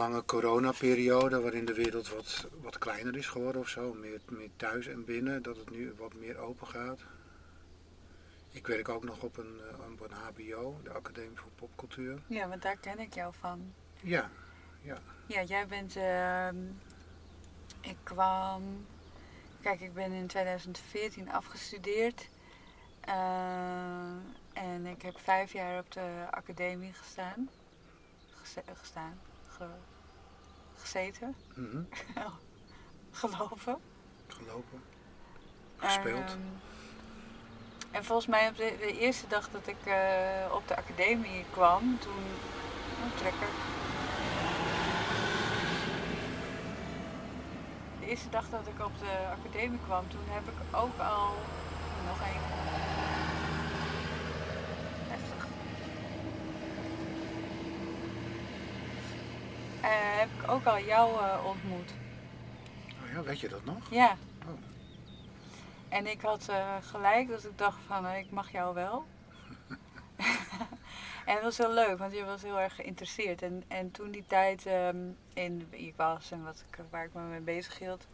lange coronaperiode waarin de wereld wat, wat kleiner is geworden of zo. Meer, meer thuis en binnen, dat het nu wat meer open gaat. Ik werk ook nog op een, eh, op een HBO, de Academie voor Popcultuur. Ja, want daar ken ik jou van. Ja, ja. Ja, jij bent. ehm, ik kwam. Kijk, ik ben in 2014 afgestudeerd. Eh, en ik heb vijf jaar op de academie gestaan. Gestaan. Ge- gezeten. Mhm. Geloven. Gelopen. Gespeeld. Ehm, en volgens mij op de, de eerste dag dat ik eh, op de academie kwam, toen. Oh, trekker. De eerste dag dat ik op de academie kwam, toen heb ik ook al. Nog één. Heftig. Eh, heb ik ook al jou eh, ontmoet. Oh ja, weet je dat nog? Ja. Oh. En ik had eh, gelijk dat ik dacht van, eh, ik mag jou wel. en het was heel leuk, want je was heel erg geïnteresseerd. En, en toen die tijd ehm, in wie ik was en wat ik, waar ik me mee bezig hield.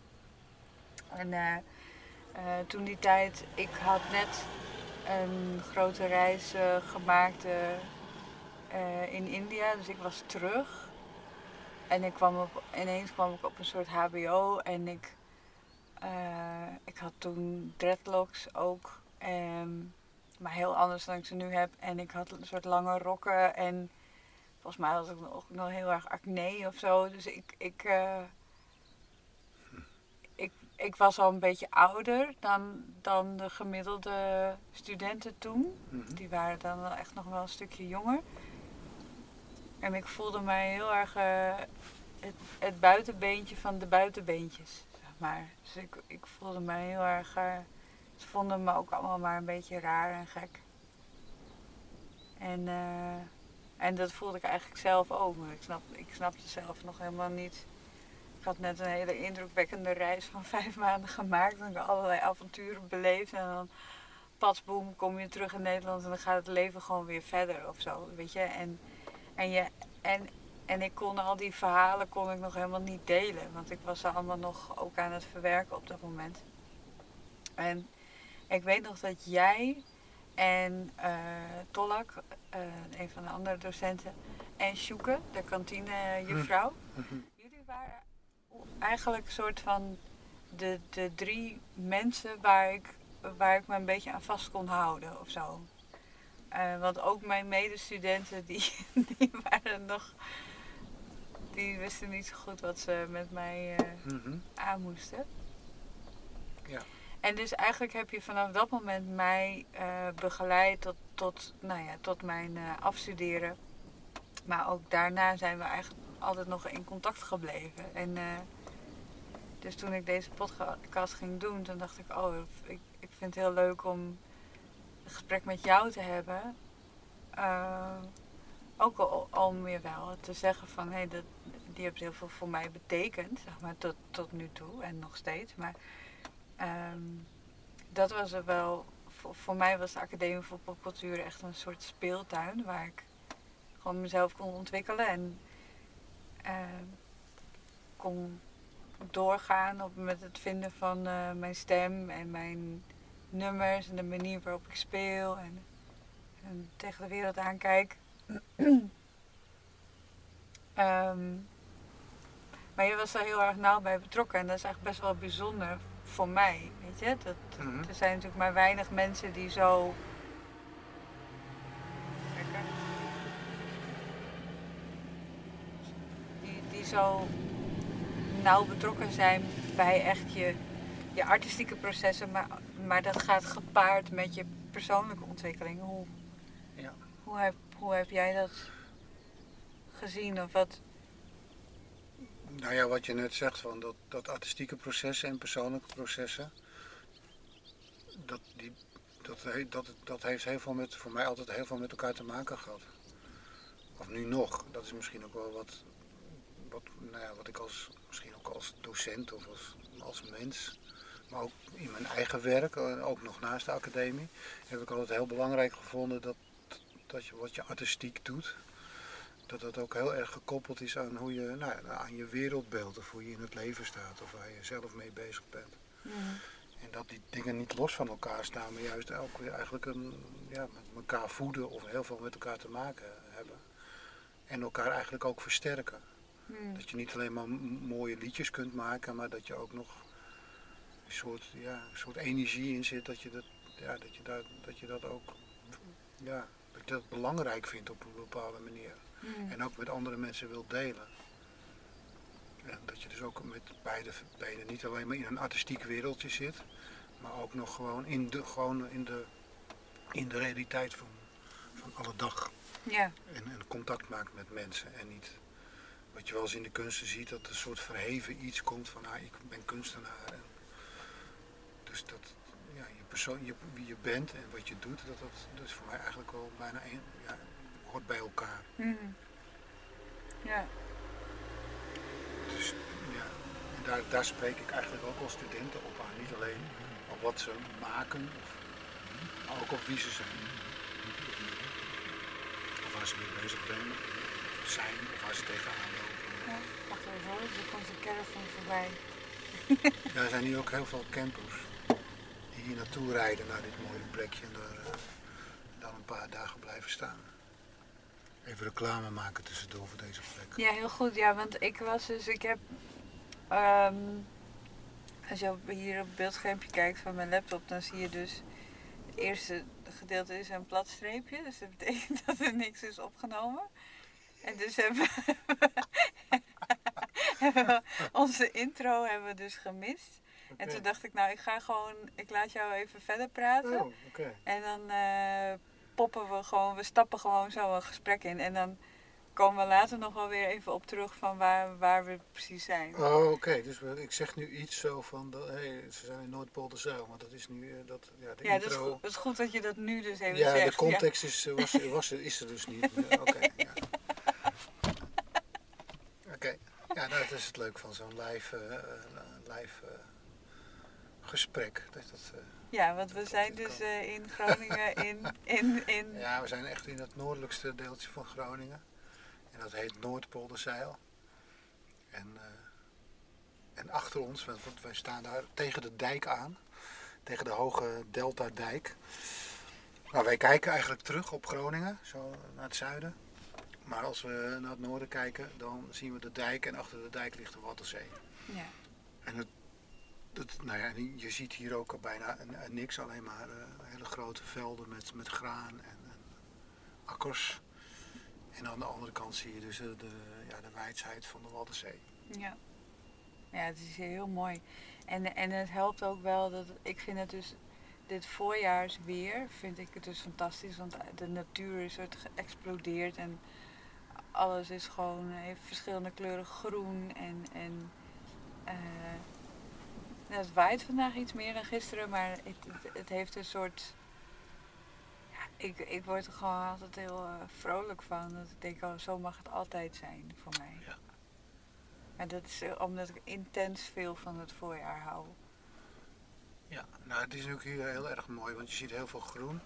En eh, eh, toen die tijd, ik had net een grote reis eh, gemaakt eh, eh, in India, dus ik was terug. En ik kwam op, ineens kwam ik op een soort HBO en ik, eh, ik had toen dreadlocks ook. ehm, maar heel anders dan ik ze nu heb. En ik had een soort lange rokken en volgens mij had ik nog, nog heel erg acne of zo. Dus ik, ik, eh, ik, ik was al een beetje ouder dan, dan de gemiddelde studenten toen. Mhm. Die waren dan wel echt nog wel een stukje jonger. En ik voelde mij heel erg eh, het, het buitenbeentje van de buitenbeentjes, zeg maar. Dus ik, ik voelde mij heel erg... eh, ze vonden me ook allemaal maar een beetje raar en gek. En, eh, en dat voelde ik eigenlijk zelf ook. Maar ik, snap, ik snapte zelf nog helemaal niet... Ik had net een hele indrukwekkende reis van vijf maanden gemaakt. En ik allerlei avonturen beleefd. En dan patsboom, kom je terug in Nederland en dan gaat het leven gewoon weer verder of zo, weet je. En, en, je, en, en ik kon al die verhalen kon ik nog helemaal niet delen, want ik was ze allemaal nog ook aan het verwerken op dat moment. En ik weet nog dat jij en eh Tollak, eh, een van de andere docenten, en Sjoeke, de kantinejuffrouw, Mhm. jullie waren eigenlijk een soort van de, de drie mensen waar ik, waar ik me een beetje aan vast kon houden of zo. Eh, want ook mijn medestudenten die, die waren nog. Die wisten niet zo goed wat ze met mij eh, Mhm. aan moesten. Ja. En dus eigenlijk heb je vanaf dat moment mij eh, begeleid tot, tot, nou ja, tot mijn afstuderen. Maar ook daarna zijn we eigenlijk altijd nog in contact gebleven. En dus toen ik deze podcast ging doen, toen dacht ik, oh, ik, ik vind het heel leuk om gesprek met jou te hebben. Eh, ook al, om je wel te zeggen van, hé, die heeft heel veel voor mij betekend, zeg maar, tot, tot nu toe en nog steeds. Maar ehm, dat was er wel, voor, voor mij was de Academie voor Popcultuur echt een soort speeltuin waar ik gewoon mezelf kon ontwikkelen en ehm, kon doorgaan op, met het vinden van eh, mijn stem en mijn nummers en de manier waarop ik speel en, en tegen de wereld aankijk. Ehm, maar je was er heel erg nauw bij betrokken en dat is eigenlijk best wel bijzonder voor mij, weet je. Dat, Mhm. Er zijn natuurlijk maar weinig mensen die zo... Die, die zo nauw betrokken zijn bij echt je, je artistieke processen, maar, maar dat gaat gepaard met je persoonlijke ontwikkeling. Hoe, Ja. hoe, heb, hoe heb jij dat gezien of wat? Nou ja, wat je net zegt, van dat, dat artistieke processen en persoonlijke processen, dat, die, dat, dat, dat heeft heel veel met, voor mij altijd heel veel met elkaar te maken gehad. Of nu nog, dat is misschien ook wel wat, wat, nou ja, wat ik als, misschien ook als docent of als, als mens, maar ook in mijn eigen werk, eh, ook nog naast de academie, heb ik altijd heel belangrijk gevonden dat, dat je wat je artistiek doet, dat dat ook heel erg gekoppeld is aan hoe je, nou, aan je wereldbeeld of hoe je in het leven staat of waar je zelf mee bezig bent. En dat die dingen niet los van elkaar staan, maar juist ook weer eigenlijk een, ja, met elkaar voeden of heel veel met elkaar te maken hebben. En elkaar eigenlijk ook versterken. Dat je niet alleen maar mooie liedjes kunt maken, maar dat je ook nog een soort, ja, een soort energie in zit. Dat je dat, ja, dat, je daar, dat je dat ook ja, dat je dat belangrijk vindt op een bepaalde manier. Mhm. En ook met andere mensen wilt delen. En dat je dus ook met beide benen niet alleen maar in een artistiek wereldje zit, maar ook nog gewoon in de, gewoon in de, in de realiteit van, van alle dag. Ja, En, en contact maakt met mensen. En niet wat je wel eens in de kunsten ziet, dat er een soort verheven iets komt van ah, ik ben kunstenaar. En dus dat ja, je persoon, je, wie je bent en wat je doet, dat, dat, dat is voor mij eigenlijk wel bijna een, ja, hoort bij elkaar. Mhm. ja. Dus ja, en daar, daar spreek ik eigenlijk ook als studenten op aan. Niet alleen op wat ze maken, of, maar ook op wie ze zijn. Of waar ze mee bezig zijn, zijn of waar ze tegenaan lopen. ja. Wacht even hoor, er komt een caravan voorbij. Ja, er zijn nu ook heel veel campers hier naartoe rijden naar dit mooie plekje en daar dan een paar dagen blijven staan. Even reclame maken tussendoor voor deze plek. Ja, heel goed. Ja, want ik was dus, ik heb, ehm, als je hier op het beeldschermpje kijkt van mijn laptop, dan zie je dus, het eerste gedeelte is een plat streepje, dus dat betekent dat er niks is opgenomen. En dus hebben we onze intro hebben we dus gemist. En toen dacht ik, nou, ik ga gewoon, ik laat jou even verder praten. Oh, oké. En dan eh, poppen we gewoon, we stappen gewoon zo een gesprek in. En dan komen we later nog wel weer even op terug van waar, waar we precies zijn. Oh, oké. Dus ik zeg nu iets zo van, dat, hey, ze zijn in Noordpolderzuil, maar dat is nu eh, dat, ja, de ja, intro. goed, dat is goed dat je dat nu dus even ja, zegt. de context is, eh, was, was, er- is er dus niet. Ja, Oké, ja. Oké. Ja, nou, dat is het leuk van zo'n live, live gesprek. Dat, dat, eh, Ja, want we zijn dus eh, in Groningen in... in, in ja, we zijn echt in het noordelijkste deeltje van Groningen. En dat heet Noordpolderzeil. En, eh, en achter ons, want want wij staan daar tegen de dijk aan. Tegen de hoge Delta-dijk. Nou, wij kijken eigenlijk terug op Groningen, zo naar het zuiden. Maar als we naar het noorden kijken, dan zien we de dijk en achter de dijk ligt de Waddenzee. ja. En het, het, nou ja, je ziet hier ook bijna niks, alleen maar eh, hele grote velden met, met graan en, en akkers. En aan de andere kant zie je dus de, ja, de wijsheid van de Waddenzee. Ja. ja, het is heel mooi. En, en het helpt ook wel dat ik vind het dus dit voorjaarsweer vind ik het dus fantastisch, want de natuur is geëxplodeerd en alles is gewoon heeft verschillende kleuren groen en en eh, nou, het waait vandaag iets meer dan gisteren, maar het, het, het heeft een soort ja, ik, ik word er gewoon altijd heel eh, vrolijk van. Dat ik denk, oh, zo mag het altijd zijn voor mij. Ja. Maar dat is eh, omdat ik intens veel van het voorjaar hou. Ja, nou het is ook hier heel erg mooi, want je ziet heel veel groen.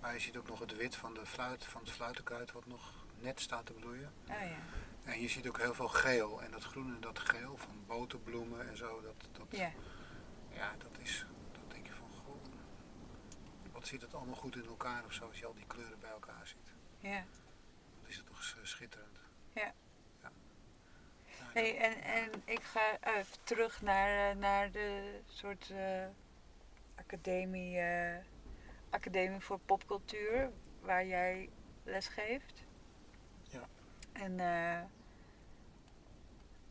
Maar je ziet ook nog het wit van, de fluit, van het fluitenkruid wat nog net staat te bloeien. Oh ja. En je ziet ook heel veel geel. En dat groen en dat geel van boterbloemen en zo, dat, dat, Ja. Ja, dat is, dan denk je van, goh, wat zit het allemaal goed in elkaar of zo, als je al die kleuren bij elkaar ziet. ja. Dan is het toch s- schitterend. Ja. ja. Nou, Hey, en, en ik ga even terug naar, eh, naar de soort eh, academie, eh, academie voor popcultuur, waar jij les geeft. En eh,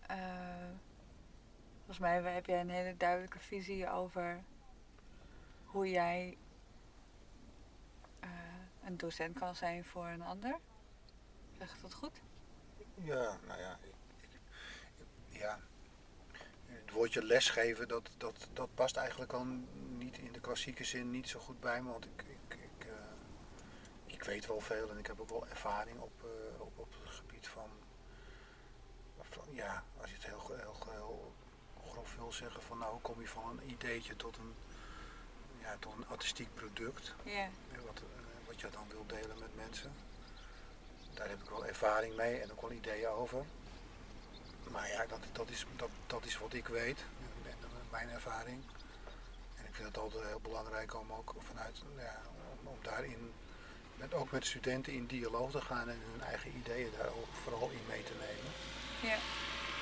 eh, volgens mij heb jij een hele duidelijke visie over hoe jij eh, een docent kan zijn voor een ander. Zeg ik dat goed? Ja, nou ja. ja. Het woordje lesgeven, dat, dat, dat past eigenlijk al niet in de klassieke zin niet zo goed bij me. Want ik, ik, ik, ik weet wel veel en ik heb ook wel ervaring op, op, het gebied van, van, ja, als je het heel, heel, heel grof wil zeggen, van nou kom je van een ideetje tot een, ja, tot een artistiek product. Ja. Wat, eh, wat je dan wil delen met mensen. daar heb ik wel ervaring mee en ook wel ideeën over. Maar ja, dat, dat, is, dat, dat is wat ik weet, en mijn ervaring. En ik vind het altijd heel belangrijk om ook vanuit, ja, om, om daarin, met, ook met studenten in dialoog te gaan en hun eigen ideeën daar ook vooral in mee te nemen. Ja.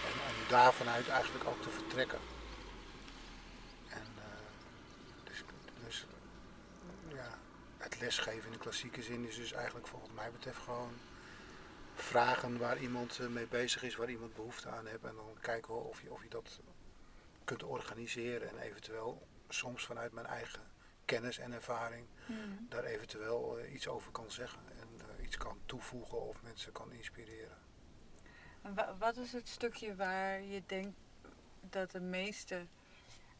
En, en daar vanuit eigenlijk ook te vertrekken. En uh, dus, dus ja, het lesgeven in de klassieke zin is dus eigenlijk volgens mij betreft gewoon vragen waar iemand eh, mee bezig is, waar iemand behoefte aan heeft. En dan kijken of je, of je dat kunt organiseren en eventueel soms vanuit mijn eigen kennis en ervaring Mm. daar eventueel uh, iets over kan zeggen en uh, iets kan toevoegen of mensen kan inspireren. En wa wat is het stukje waar je denkt dat de meeste,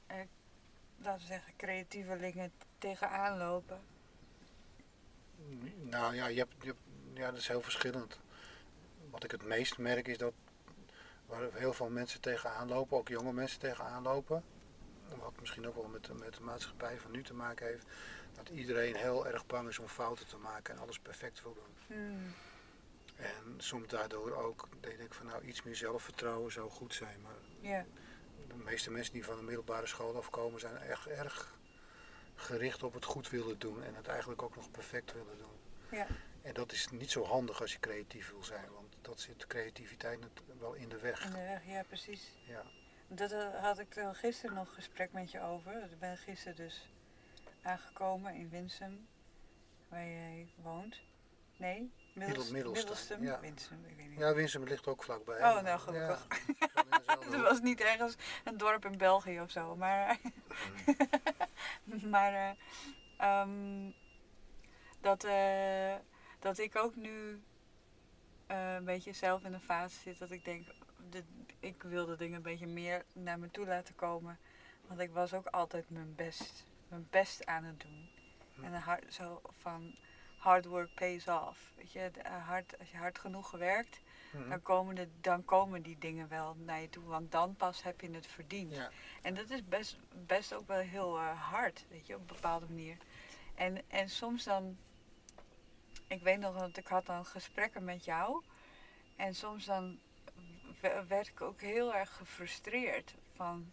eh, laten we zeggen, creatievelingen tegenaan lopen? Nou ja, je hebt, je hebt, ja, dat is heel verschillend. Wat ik het meest merk is dat waar heel veel mensen tegenaan lopen, ook jonge mensen tegenaan lopen, wat misschien ook wel met de, met de maatschappij van nu te maken heeft, dat iedereen heel erg bang is om fouten te maken en alles perfect wil doen. Mm. En soms daardoor ook, denk ik van nou, iets meer zelfvertrouwen zou goed zijn. Maar de meeste mensen die van de middelbare school afkomen zijn echt erg gericht op het goed willen doen en het eigenlijk ook nog perfect willen doen. En dat is niet zo handig als je creatief wil zijn, want dat zit creativiteit wel in de weg. In de weg, ja, precies. Ja. Dat eh, had ik uh, gisteren nog een gesprek met je over. Ik ben gisteren dus aangekomen in Winsum, waar jij woont. Nee, Middels, Middel- Middelstum, ja. Winsum, ik weet niet. Ja, Winsum ligt ook vlakbij. Oh, nou, gelukkig. Ja, Het was niet ergens een dorp in België of zo, maar, maar eh, ehm, dat, eh, dat ik ook nu eh, een beetje zelf in een fase zit dat ik denk, dit, ik wil de dingen een beetje meer naar me toe laten komen. Want ik was ook altijd mijn best, mijn best aan het doen. Hm. En hard, zo van hard work pays off. Weet je, eh, hard, als je hard genoeg gewerkt, Mhm. dan komen, de, dan komen die dingen wel naar je toe. Want dan pas heb je het verdiend. Ja. En dat is best, best ook wel heel eh, hard, weet je, op een bepaalde manier. En, en soms dan, ik weet nog dat ik had dan gesprekken met jou. En soms dan werd ik ook heel erg gefrustreerd. Van,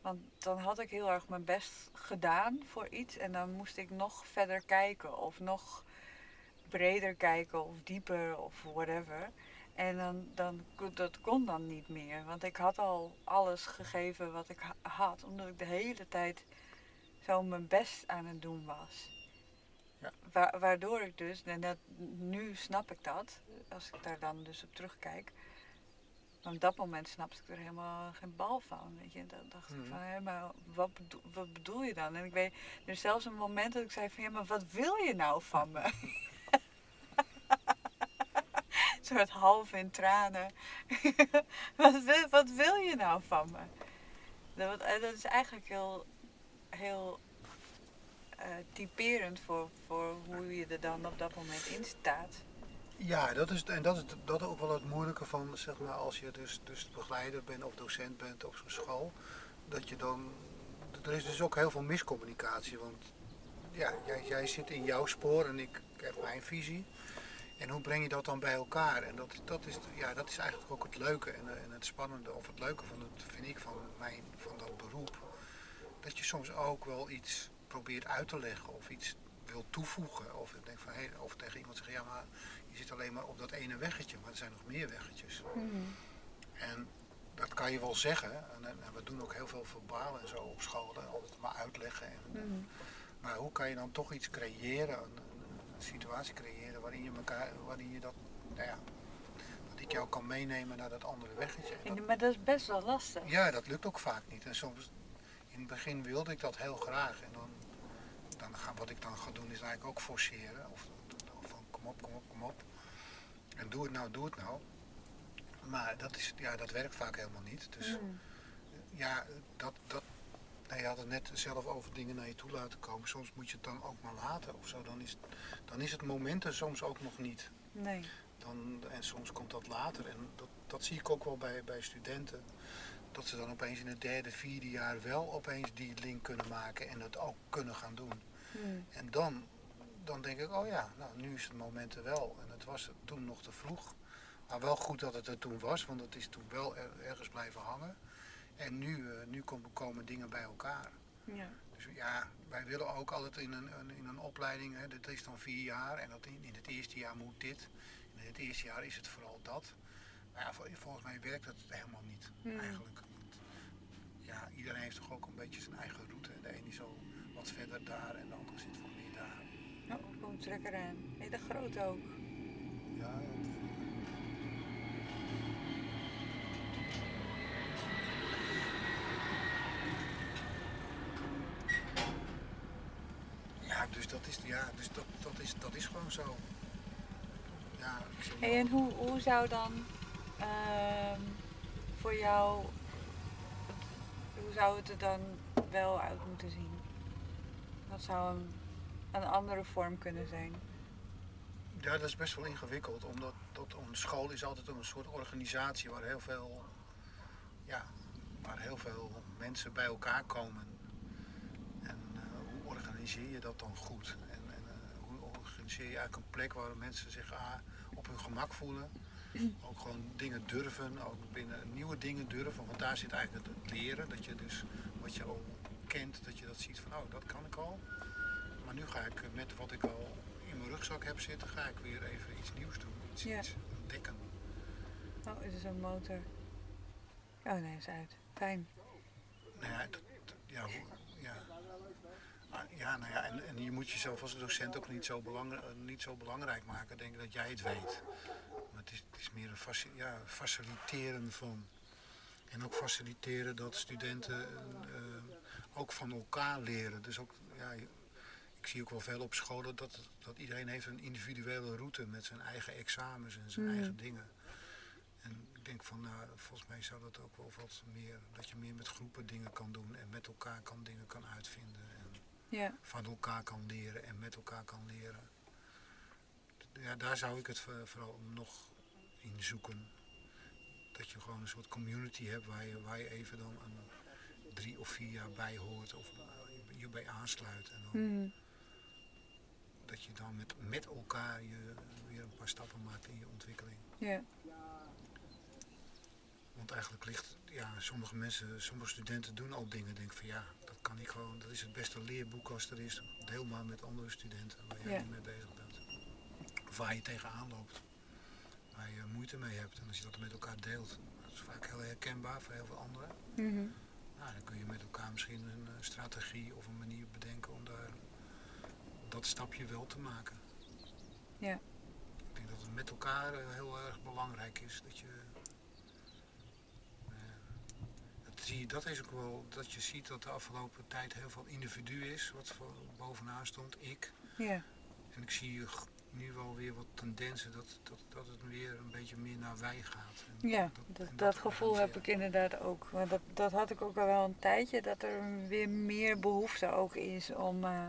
want dan had ik heel erg mijn best gedaan voor iets. En dan moest ik nog verder kijken. Of nog breder kijken. Of dieper. Of whatever. En dan, dan, dat kon dan niet meer. Want ik had al alles gegeven wat ik ha- had. Omdat ik de hele tijd zo mijn best aan het doen was. Ja. Wa- waardoor ik dus, en dat, nu snap ik dat. Als ik daar dan dus op terugkijk. Op dat moment snapte ik er helemaal geen bal van. Weet je. Dan dacht ik Mhm. van, hé, maar wat bedoel, wat bedoel je dan? En ik weet, er is zelfs een moment dat ik zei van, ja, maar wat wil je nou van me? Een soort half in tranen. wat, wil, wat wil je nou van me? Dat, wat- dat is eigenlijk heel, heel eh, typerend voor, voor hoe je er dan op dat moment in staat. Ja, dat is, en dat is, dat ook wel het moeilijke van, zeg maar, als je dus, dus begeleider bent of docent bent op zo'n school. Dat je dan, er is dus ook heel veel miscommunicatie, want ja, jij, jij zit in jouw spoor en ik heb mijn visie. En hoe breng je dat dan bij elkaar? En dat, dat, is, ja, dat is eigenlijk ook het leuke en, eh, en het spannende, of het leuke van het, vind ik, van, mijn, van dat beroep. Dat je soms ook wel iets probeert uit te leggen of iets wil toevoegen. Of, ik denk van, hey, of tegen iemand zeggen, ja maar je zit alleen maar op dat ene weggetje, maar er zijn nog meer weggetjes. En dat kan je wel zeggen. En, we doen ook heel veel verbaal en zo op school. En altijd maar uitleggen. En, Maar hoe kan je dan toch iets creëren, een, situatie creëren waarin je elkaar, waarin je dat, nou ja, dat ik jou kan meenemen naar dat andere weggetje. En dat- En- maar dat is best wel lastig. ja, dat lukt ook vaak niet. En soms, in het begin wilde ik dat heel graag. En dan, dan ga, wat ik dan ga doen is eigenlijk ook forceren. Of, of van kom op, kom op, kom op. En doe het nou, doe het nou. Maar dat, is, ja, dat werkt vaak helemaal niet. Dus Mm. ja, dat, dat, nou, je had het net zelf over dingen naar je toe laten komen. Soms moet je het dan ook maar laten of zo. Dan is, dan is het moment er soms ook nog niet. Nee. Dan, en soms komt dat later. En dat, dat zie ik ook wel bij, bij studenten. Dat ze dan opeens in het derde, vierde jaar wel opeens die link kunnen maken en het ook kunnen gaan doen. Mm. En dan, dan denk ik, oh ja, nou, nu is het moment er wel. En het was toen nog te vroeg. Maar wel goed dat het er toen was, want het is toen wel ergens blijven hangen. En nu, uh, nu komen dingen bij elkaar. Ja. Dus ja, wij willen ook altijd in een, in een opleiding, hè, dat is dan vier jaar. En dat in, in het eerste jaar moet dit. In het eerste jaar is het vooral dat. Maar ja, volgens mij werkt dat helemaal niet, hmm. eigenlijk. Want, ja, iedereen heeft toch ook een beetje zijn eigen route. De ene is zo wat verder daar en de andere zit wat meer daar. Oh, komt trekker aan. De groot ook. Ja, Ja, dus dat is, ja, dus dat, dat is, dat is gewoon zo. Ja, hey, en hoe, hoe zou dan uh, voor jou, hoe zou het er dan wel uit moeten zien? Wat zou een, een andere vorm kunnen zijn? Ja, dat is best wel ingewikkeld, omdat dat, een school is altijd een soort organisatie waar heel veel, ja, waar heel veel mensen bij elkaar komen. En uh, hoe organiseer je dat dan goed? En, en uh, hoe organiseer je eigenlijk een plek waar mensen zich ah, op hun gemak voelen? Ook gewoon dingen durven, ook binnen nieuwe dingen durven. Want daar zit eigenlijk het leren. Dat je dus wat je al kent, dat je dat ziet van oh, dat kan ik al. Maar nu ga ik met wat ik al in mijn rugzak heb zitten, ga ik weer even iets nieuws doen. Iets, ja. iets ontdekken. Oh, is het een motor? Oh nee, is uit. Fijn. Nou ja, dat, ja, ja. Ah, ja, nou ja, en, en je moet jezelf als docent ook niet zo, belangrijk, niet zo belangrijk maken. Denken dat jij het weet. Maar het is, het is meer een ja, faciliteren van. En ook faciliteren dat studenten uh, ook van elkaar leren. Dus ook, ja, ik zie ook wel veel op scholen dat, dat iedereen heeft een individuele route met zijn eigen examens en zijn mm. eigen dingen. En ik denk van, nou, volgens mij zou dat ook wel wat meer, dat je meer met groepen dingen kan doen en met elkaar kan dingen kan uitvinden. En ja. van elkaar kan leren en met elkaar kan leren. Ja, daar zou ik het vooral nog in zoeken. Dat je gewoon een soort community hebt waar je, waar je even dan een drie of vier jaar bij hoort of je bij aansluit. En dan, mhm. Dat je dan met, met elkaar je, weer een paar stappen maakt in je ontwikkeling. Ja. Want eigenlijk ligt, ja, sommige mensen, sommige studenten doen al dingen. Denk van ja, dat kan ik gewoon, dat is het beste leerboek als er is. Deel maar met andere studenten waar jij ja. mee bezig bent. Of waar je tegenaan loopt. Waar je moeite mee hebt. En als je dat met elkaar deelt, dat is vaak heel herkenbaar voor heel veel anderen. Mhm. Nou, dan kun je met elkaar misschien een strategie of een manier bedenken om daar dat stapje wel te maken. Ja. Ik denk dat het met elkaar eh, heel erg belangrijk is dat je zie, dat is ook wel dat je ziet dat de afgelopen tijd heel veel individu is, wat bovenaan stond, ik. Ja. En ik zie nu wel weer wat tendensen dat, dat, dat het weer een beetje meer naar wij gaat. En ja, dat, dat, gevoel heb ik inderdaad ook. Maar dat, dat had ik ook al wel een tijdje, dat er weer meer behoefte ook is om, uh,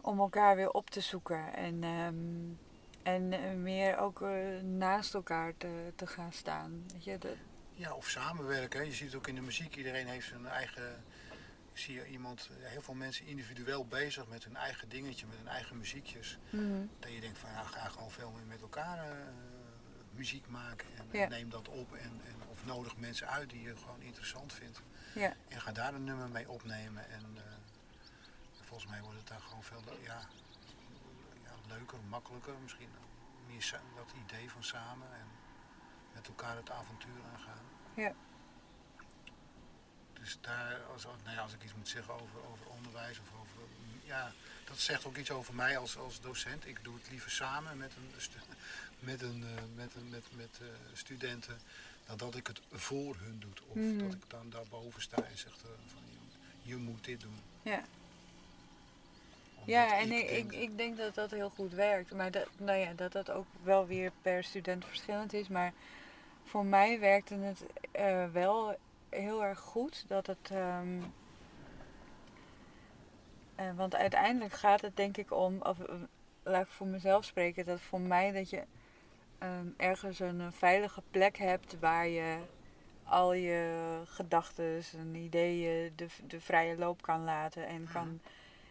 om elkaar weer op te zoeken. En, um, en meer ook uh, naast elkaar te, te gaan staan. Weet je, ja, of samenwerken. Je ziet het ook in de muziek. Iedereen heeft zijn eigen... Ik zie iemand, heel veel mensen individueel bezig met hun eigen dingetje, met hun eigen muziekjes. Mhm. Dat je denkt van, ja, ga gewoon veel meer met elkaar uh, muziek maken. En, neem dat op en, en, of nodig mensen uit die je gewoon interessant vindt. Ja. En ga daar een nummer mee opnemen. En uh, volgens mij wordt het daar gewoon veel ja, ja, leuker, makkelijker. Misschien meer dat idee van samen. En, met elkaar het avontuur aangaan. Ja. Dus daar, als, nou ja, als ik iets moet zeggen over, over onderwijs of over. Ja, dat zegt ook iets over mij als, als docent. Ik doe het liever samen met, een, met, een, eh, met, een, met, met uh, studenten dan dat ik het voor hun doe. Of mhm. dat ik dan daarboven sta en zeg uh, van je, je moet dit doen. Ja. Ja, en ik, ik, ik, denk dat dat heel goed werkt. Maar dat, nou ja, dat dat ook wel weer per student verschillend is. Maar voor mij werkte het uh, wel heel erg goed. Dat het. Um, uh, want uiteindelijk gaat het denk ik om, of uh, laat ik voor mezelf spreken, dat voor mij dat je um, ergens een veilige plek hebt waar je al je gedachten en ideeën de, de vrije loop kan laten en kan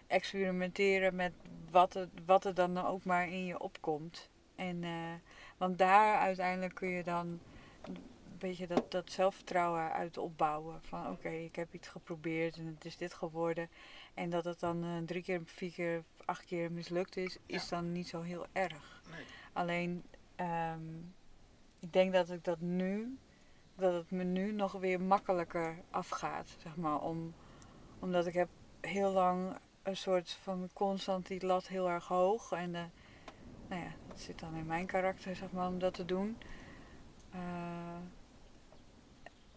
experimenteren met wat er, wat er dan ook maar in je opkomt. En, eh, want daar uiteindelijk kun je dan een beetje dat, dat zelfvertrouwen uit opbouwen. Van oké, ik heb iets geprobeerd en het is dit geworden. En dat het dan eh, drie keer, vier keer, acht keer mislukt is, is dan niet zo heel erg. Nee. Alleen, ehm, ik denk dat ik dat nu, dat het me nu nog weer makkelijker afgaat, zeg maar. Om, omdat ik heb heel lang een soort van constant die lat heel erg hoog. En eh, nou ja, dat zit dan in mijn karakter, zeg maar, om dat te doen. Eh,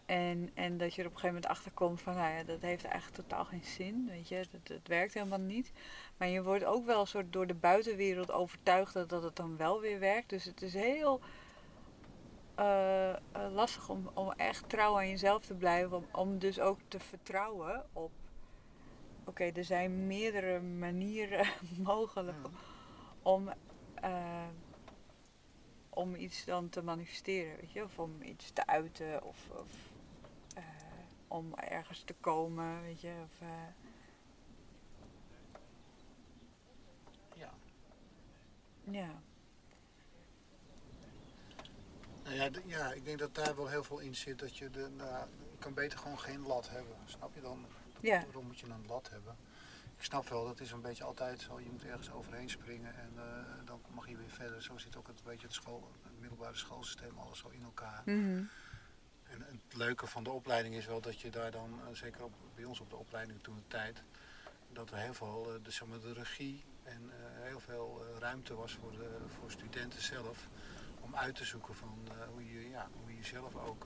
en, en dat je er op een gegeven moment achter komt van, nou ja, dat heeft eigenlijk totaal geen zin, weet je, het werkt helemaal niet. Maar je wordt ook wel soort door de buitenwereld overtuigd dat, dat het dan wel weer werkt. Dus het is heel eh, lastig om, om echt trouw aan jezelf te blijven, om, om dus ook te vertrouwen op, oké, er zijn meerdere manieren mogelijk Mm. om, eh, om iets dan te manifesteren, weet je, of om iets te uiten, of, of eh, om ergens te komen, weet je, of, eh, Ja. ja. Nou ja, ja, ik denk dat daar wel heel veel in zit. Dat je, de, nou, je kan beter gewoon geen lat hebben. Snap je dan? Ja. Waarom moet je een lat hebben? Ik snap wel, dat is een beetje altijd zo. Je moet ergens overheen springen en eh, dan mag je weer verder. Zo zit ook het, beetje het, school, het middelbare schoolsysteem alles zo in elkaar. Mhm. En het leuke van de opleiding is wel dat je daar dan, eh, zeker op, bij ons op de opleiding toen de tijd, dat er heel veel eh, de, zeg maar, de regie en heel veel ruimte was voor, de, voor studenten zelf om uit te zoeken van hoe, je, ja, hoe je zelf ook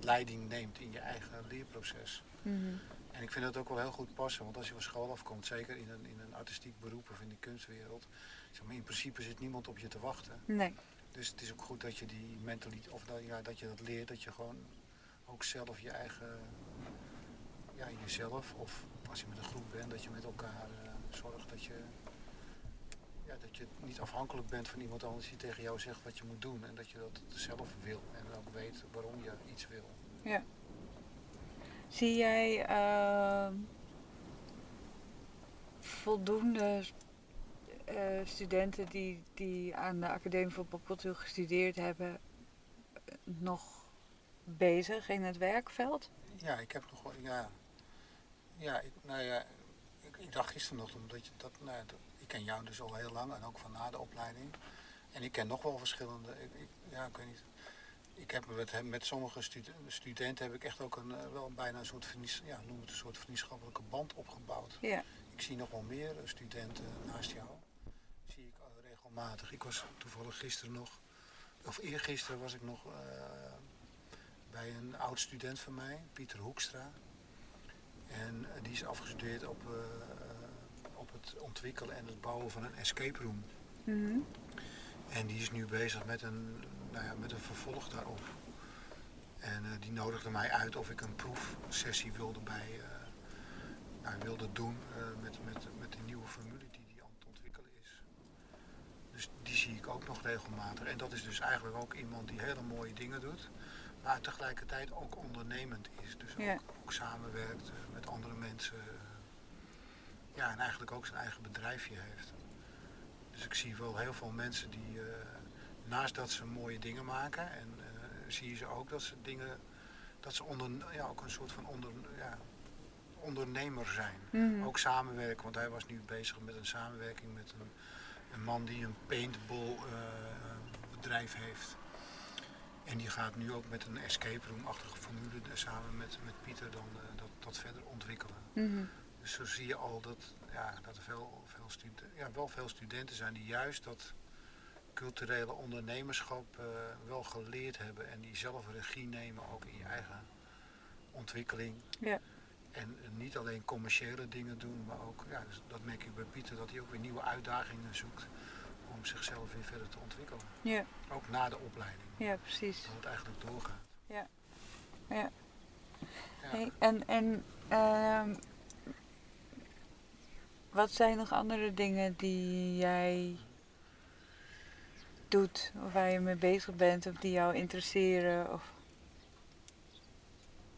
leiding neemt in je eigen leerproces. Mhm. En ik vind dat ook wel heel goed passen, want als je van school afkomt, zeker in een, in een artistiek beroep of in de kunstwereld, zeg maar, in principe zit niemand op je te wachten. Nee. Dus het is ook goed dat je die mentaliteit, of dat, ja, dat je dat leert, dat je gewoon ook zelf je eigen, ja, jezelf, of als je met een groep bent, dat je met elkaar eh, zorgt dat je, ja, dat je niet afhankelijk bent van iemand anders die tegen jou zegt wat je moet doen. En dat je dat zelf wil en ook weet waarom je iets wil. Zie jij ehm, voldoende eh, studenten die, die aan de Academie voor Popcultuur gestudeerd hebben, nog bezig in het werkveld? Ja, ik heb nog wel, ja, ja, ik, nou ja, ik, dacht gisteren nog, omdat je dat, nou ik ken jou dus al heel lang en ook van na de opleiding. En ik ken nog wel verschillende, ik- ja, ik weet niet. Ik heb met, hem- met sommige stude- studenten heb ik echt ook een, eh, wel bijna een soort, ja, noem het een soort vriendschappelijke band opgebouwd. Ja. Ik zie nog wel meer eh, studenten naast jou. Zie ik eh, regelmatig. Ik was toevallig gisteren nog, of eergisteren was ik nog bij een oud student van mij, Pieter Hoekstra. En die is afgestudeerd op, op het ontwikkelen en het bouwen van een escape room. Mhm. En die is nu bezig met een, nou ja, met een vervolg daarop. En eh, die nodigde mij uit of ik een proefsessie wilde bij eh, nou, wilde doen eh, met, met, met de nieuwe formule die die aan het ontwikkelen is. Dus die zie ik ook nog regelmatig. En dat is dus eigenlijk ook iemand die hele mooie dingen doet, maar tegelijkertijd ook ondernemend is. Dus Ja. ook, ook samenwerkt met andere mensen. ja, en eigenlijk ook zijn eigen bedrijfje heeft. Dus ik zie wel heel veel mensen die, naast dat ze mooie dingen maken, en eh, zie je ze ook dat ze dingen, dat ze onder, ja, ook een soort van onder, ja, ondernemer zijn. Mhm. Ook samenwerken, want hij was nu bezig met een samenwerking met een, een man die een paintball eh, bedrijf heeft. En die gaat nu ook met een escape room-achtige formule samen met, met Pieter dan eh, dat, dat verder ontwikkelen. Mhm. Dus zo zie je al dat, ja, dat er veel, veel studenten, ja, wel veel studenten zijn die juist dat culturele ondernemerschap eh, wel geleerd hebben en die zelf regie nemen ook in je eigen ontwikkeling. Ja. En niet alleen commerciële dingen doen, maar ook, ja, dus dat merk ik bij Pieter, dat hij ook weer nieuwe uitdagingen zoekt om zichzelf weer verder te ontwikkelen. Ja, Ook na de opleiding, ja, precies. dat het eigenlijk doorgaat. Ja. Ja. Ja. Hey, en en ehm, wat zijn nog andere dingen die jij doet, of waar je mee bezig bent, of die jou interesseren? Of...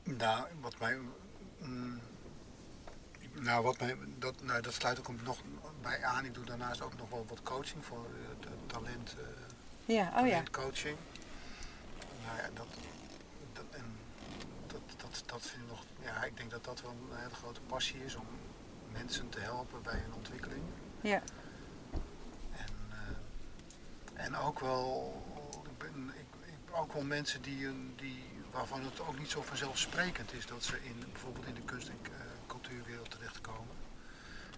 Nou, wat mij. mm, nou wat mij, dat, nou, dat sluit ook nog bij aan. Ik doe daarnaast ook nog wel wat coaching voor uh, talent, uh, ja, oh talentcoaching. Nou ja, dat, dat, en dat, dat, dat vind ik nog, ja, ik denk dat dat wel een hele grote passie is om mensen te helpen bij hun ontwikkeling. Ja. En, ook wel, ik ben, ik, ik, ook wel mensen die, die, waarvan het ook niet zo vanzelfsprekend is dat ze in, bijvoorbeeld in de kunst- en uh, cultuurwereld terechtkomen.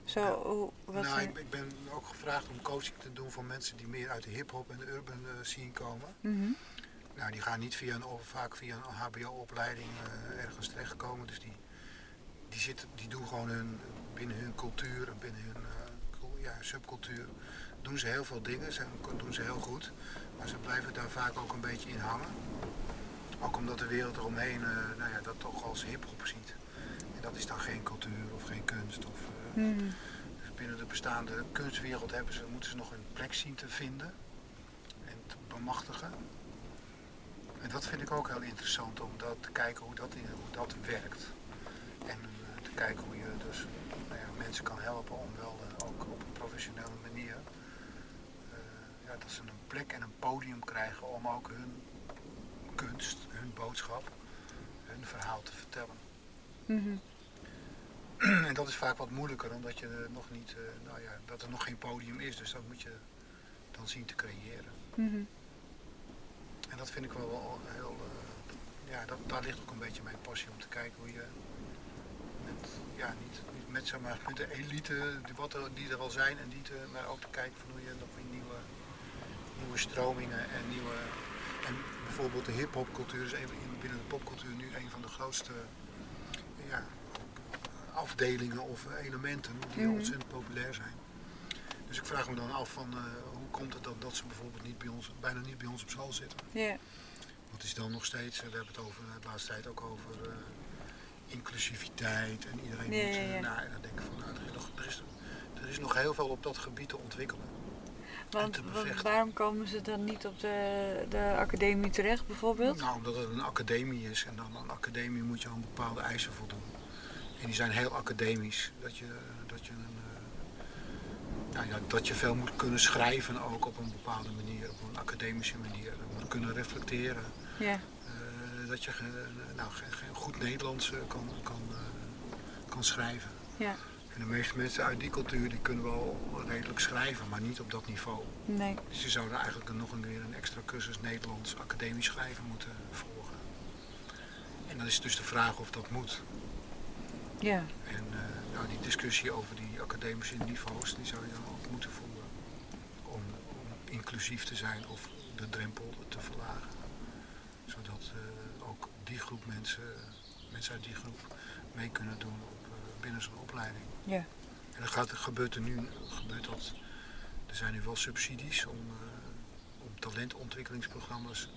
Zo, wat nou, ik, ik, ben ook gevraagd om coaching te doen voor mensen die meer uit de hip-hop en de urban uh, scene komen. Mm -hmm. Nou, die gaan niet via een, vaak via een HBO-opleiding uh, ergens terechtkomen. Dus die, die, zitten, die doen gewoon hun, binnen hun cultuur en binnen hun uh, ja, subcultuur. Doen ze heel veel dingen, ze doen ze heel goed. Maar ze blijven daar vaak ook een beetje in hangen. Ook omdat de wereld eromheen uh, nou ja, dat toch als hip-hop ziet. En dat is dan geen cultuur of geen kunst. Of, mm. Dus binnen de bestaande kunstwereld hebben ze, moeten ze nog een plek zien te vinden en te bemachtigen. En dat vind ik ook heel interessant om dat te kijken hoe dat, hoe dat werkt. En uh, te kijken hoe je dus nou ja, mensen kan helpen om wel ook op een professionele manier ja, dat ze een plek en een podium krijgen om ook hun kunst, hun boodschap, hun verhaal te vertellen. Mm -hmm. en dat is vaak wat moeilijker omdat je nog niet, nou ja, dat er nog geen podium is, dus dat moet je dan zien te creëren. Mm -hmm. En dat vind ik wel, wel heel, uh, ja, dat, daar ligt ook een beetje mijn passie om te kijken hoe je met, ja, niet, niet met, zeg maar, met de elite, die, wat er, die er al zijn, en die te, maar ook te kijken van hoe je nog weer nieuwe, stromingen en nieuwe, en bijvoorbeeld de hip-hop cultuur is even binnen de popcultuur nu een van de grootste ja, afdelingen of elementen die Mhm. ontzettend populair zijn. Dus ik vraag me dan af van uh, hoe komt het dat, dat ze bijvoorbeeld niet bij ons, bijna niet bij ons op school zitten. Ja. Wat is dan nog steeds, uh, we hebben het over, de laatste tijd ook over uh, inclusiviteit en iedereen Ja, moet, ja. nou, en dan denk ik van nou, er is, nog, er, is, er is nog heel veel op dat gebied te ontwikkelen. Want, waarom komen ze dan niet op de, de academie terecht bijvoorbeeld? Nou, omdat het een academie is en dan een academie moet je aan bepaalde eisen voldoen. En die zijn heel academisch. Dat je, dat je, een, nou ja, dat je veel moet kunnen schrijven ook op een bepaalde manier, op een academische manier. Moet kunnen reflecteren. Ja. Uh, dat je nou, goed Nederlands uh, kan, kan, kan schrijven. Ja. En de meeste mensen uit die cultuur die kunnen wel redelijk schrijven, maar niet op dat niveau. Nee. Dus je zou er eigenlijk nog een, weer een extra cursus Nederlands academisch schrijven moeten volgen. En dan is dus de vraag of dat moet. Ja. En uh, nou, die discussie over die academische niveaus, die zou je dan ook moeten voeren. Om, om inclusief te zijn of de drempel te verlagen. Zodat uh, ook die groep mensen, mensen uit die groep mee kunnen doen op, uh, binnen zo'n opleiding. Ja. En dat gaat, gebeurt er nu, gebeurt dat, er zijn nu wel subsidies om, om talentontwikkelingsprogramma's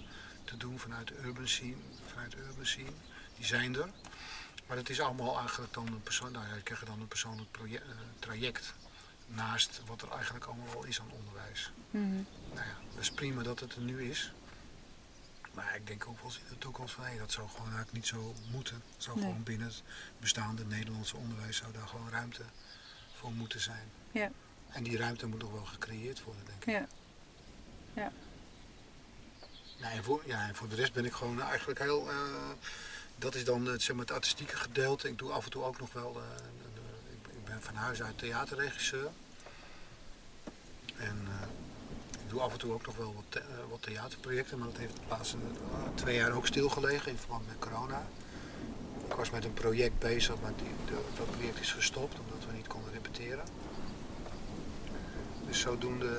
te doen vanuit de urban scene, vanuit urban scene. Die zijn er. Maar het is allemaal eigenlijk dan een persoon, nou ja, je dan een persoonlijk project, uh, traject naast wat er eigenlijk allemaal al is aan onderwijs. Mm -hmm. Nou ja, dat is prima dat het er nu is. Maar ik denk ook wel eens in de toekomst van hé, dat zou gewoon eigenlijk niet zo moeten. Het zou Nee. gewoon binnen het bestaande Nederlandse onderwijs zou daar gewoon ruimte voor moeten zijn. Ja. En die ruimte moet nog wel gecreëerd worden, denk ik. Ja. Ja. Ja, en, voor, ja, en voor de rest ben ik gewoon eigenlijk heel. Uh, dat is dan het, zeg maar, het artistieke gedeelte. Ik doe af en toe ook nog wel. Uh, ik, ben van huis uit theaterregisseur. En uh, ik doe af en toe ook nog wel wat, the, wat theaterprojecten. Maar dat heeft de laatste twee jaar ook stilgelegen in verband met corona. Ik was met een project bezig, maar die, de, dat project is gestopt omdat we niet konden repeteren. Dus zodoende,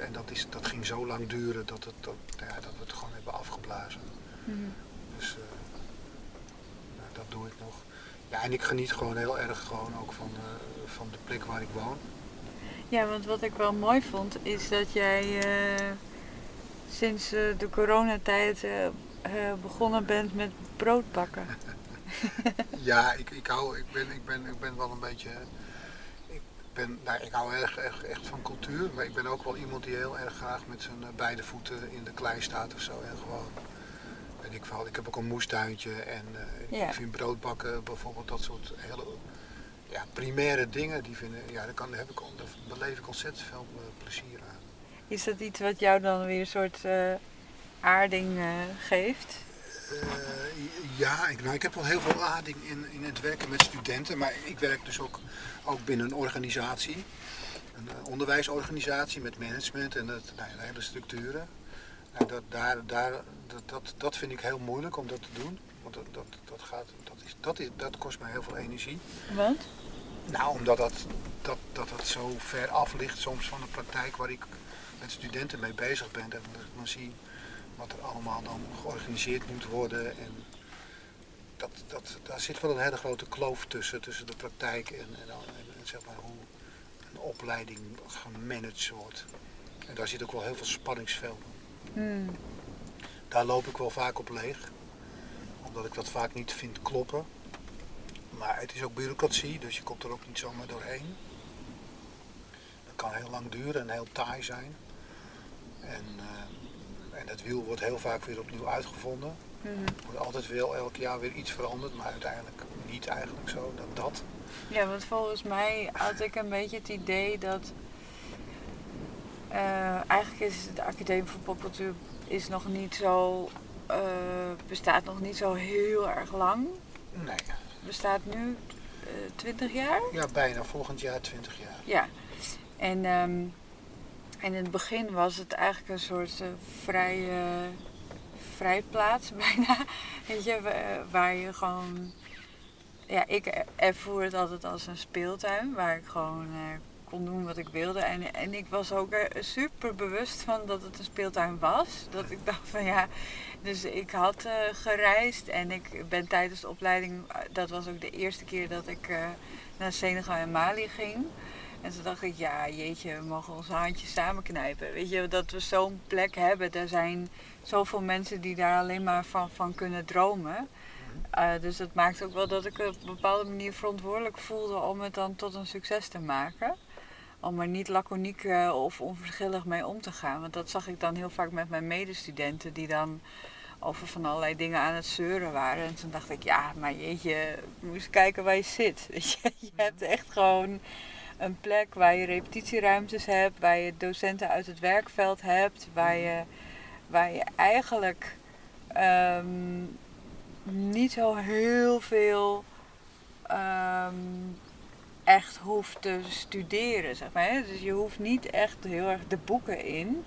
en dat, is, dat ging zo lang duren dat, het, dat, ja, dat we het gewoon hebben afgeblazen. Mm -hmm. Dus uh, nou, dat doe ik nog. Ja, en ik geniet gewoon heel erg gewoon ook van, uh, van de plek waar ik woon. Ja, want wat ik wel mooi vond is dat jij uh, sinds de coronatijd begonnen bent met broodbakken. ja, ik, ik, hou, ik, ben, ik, ben, ik ben wel een beetje ben, nou, ik hou erg, echt, echt van cultuur, maar ik ben ook wel iemand die heel erg graag met zijn beide voeten in de klei staat of zo. En gewoon, weet ik ik heb ook een moestuintje en ja. ik vind broodbakken bijvoorbeeld dat soort hele ja, primaire dingen, die vinden, ja, daar, kan, daar, heb ik, daar beleef ik ontzettend veel eh, plezier aan. Is dat iets wat jou dan weer een soort uh, aarding uh, geeft? ja, ik, nou, ik heb wel heel veel aarding in, in het werken met studenten, maar ik werk dus ook, ook binnen een organisatie. Een onderwijsorganisatie met management en het, nou, de hele structuren. En dat, daar, daar, dat, dat, dat vind ik heel moeilijk om dat te doen. Want dat, dat, dat, gaat, dat, is, dat, is, dat kost mij heel veel energie. Want? Nou, omdat dat, dat, dat, dat zo ver af ligt soms van de praktijk waar ik met studenten mee bezig ben. Dat ik dan zie wat er allemaal dan georganiseerd moet worden. En dat, dat, daar zit wel een hele grote kloof tussen, tussen de praktijk en, en, en, zeg maar hoe een opleiding gemanaged wordt. En daar zit ook wel heel veel spanningsveld. Hmm. Daar loop ik wel vaak op leeg. Omdat ik dat vaak niet vind kloppen. Maar het is ook bureaucratie, dus je komt er ook niet zomaar doorheen. Dat kan heel lang duren en heel taai zijn. En, uh, en het wiel wordt heel vaak weer opnieuw uitgevonden. Mm Er wordt altijd wel elk jaar weer iets veranderd, maar uiteindelijk niet eigenlijk zo. Dat, dat. Ja, want volgens mij had ik een beetje het idee dat uh, eigenlijk is de Academie voor Popcultuur is nog niet zo, uh, bestaat nog niet zo heel erg lang. Nee. Bestaat nu uh, eh, 20 jaar? Ja, bijna. Volgend jaar 20 jaar. Ja. En, um, in het begin was het eigenlijk een soort vrije, vrijplaats bijna. Weet je, waar je gewoon... Ja, ik ervoer het altijd als een speeltuin waar ik gewoon kon doen wat ik wilde. En, en ik was ook er super bewust van dat het een speeltuin was. Dat ik dacht van ja, dus ik had uh, gereisd en ik ben tijdens de opleiding, eh, dat was ook de eerste keer dat ik uh, naar Senegal en Mali ging. En toen dacht ik, ja jeetje, we mogen onze handjes samenknijpen. Weet je, dat we zo'n plek hebben. Er zijn zoveel mensen die daar alleen maar van, van kunnen dromen. Dus dat maakt ook wel dat ik op een bepaalde manier verantwoordelijk voelde om het dan tot een succes te maken om er niet laconiek uh, of onverschillig mee om te gaan. Want dat zag ik dan heel vaak met mijn medestudenten die dan over van allerlei dingen aan het zeuren waren. En toen dacht ik, ja, maar jeetje, moet eens kijken waar je zit. je, je hebt echt gewoon een plek waar je repetitieruimtes hebt, waar je docenten uit het werkveld hebt, waar je, waar je eigenlijk um, niet zo heel veel um, echt hoeft te studeren, zeg maar. Dus je hoeft niet echt heel erg de boeken in.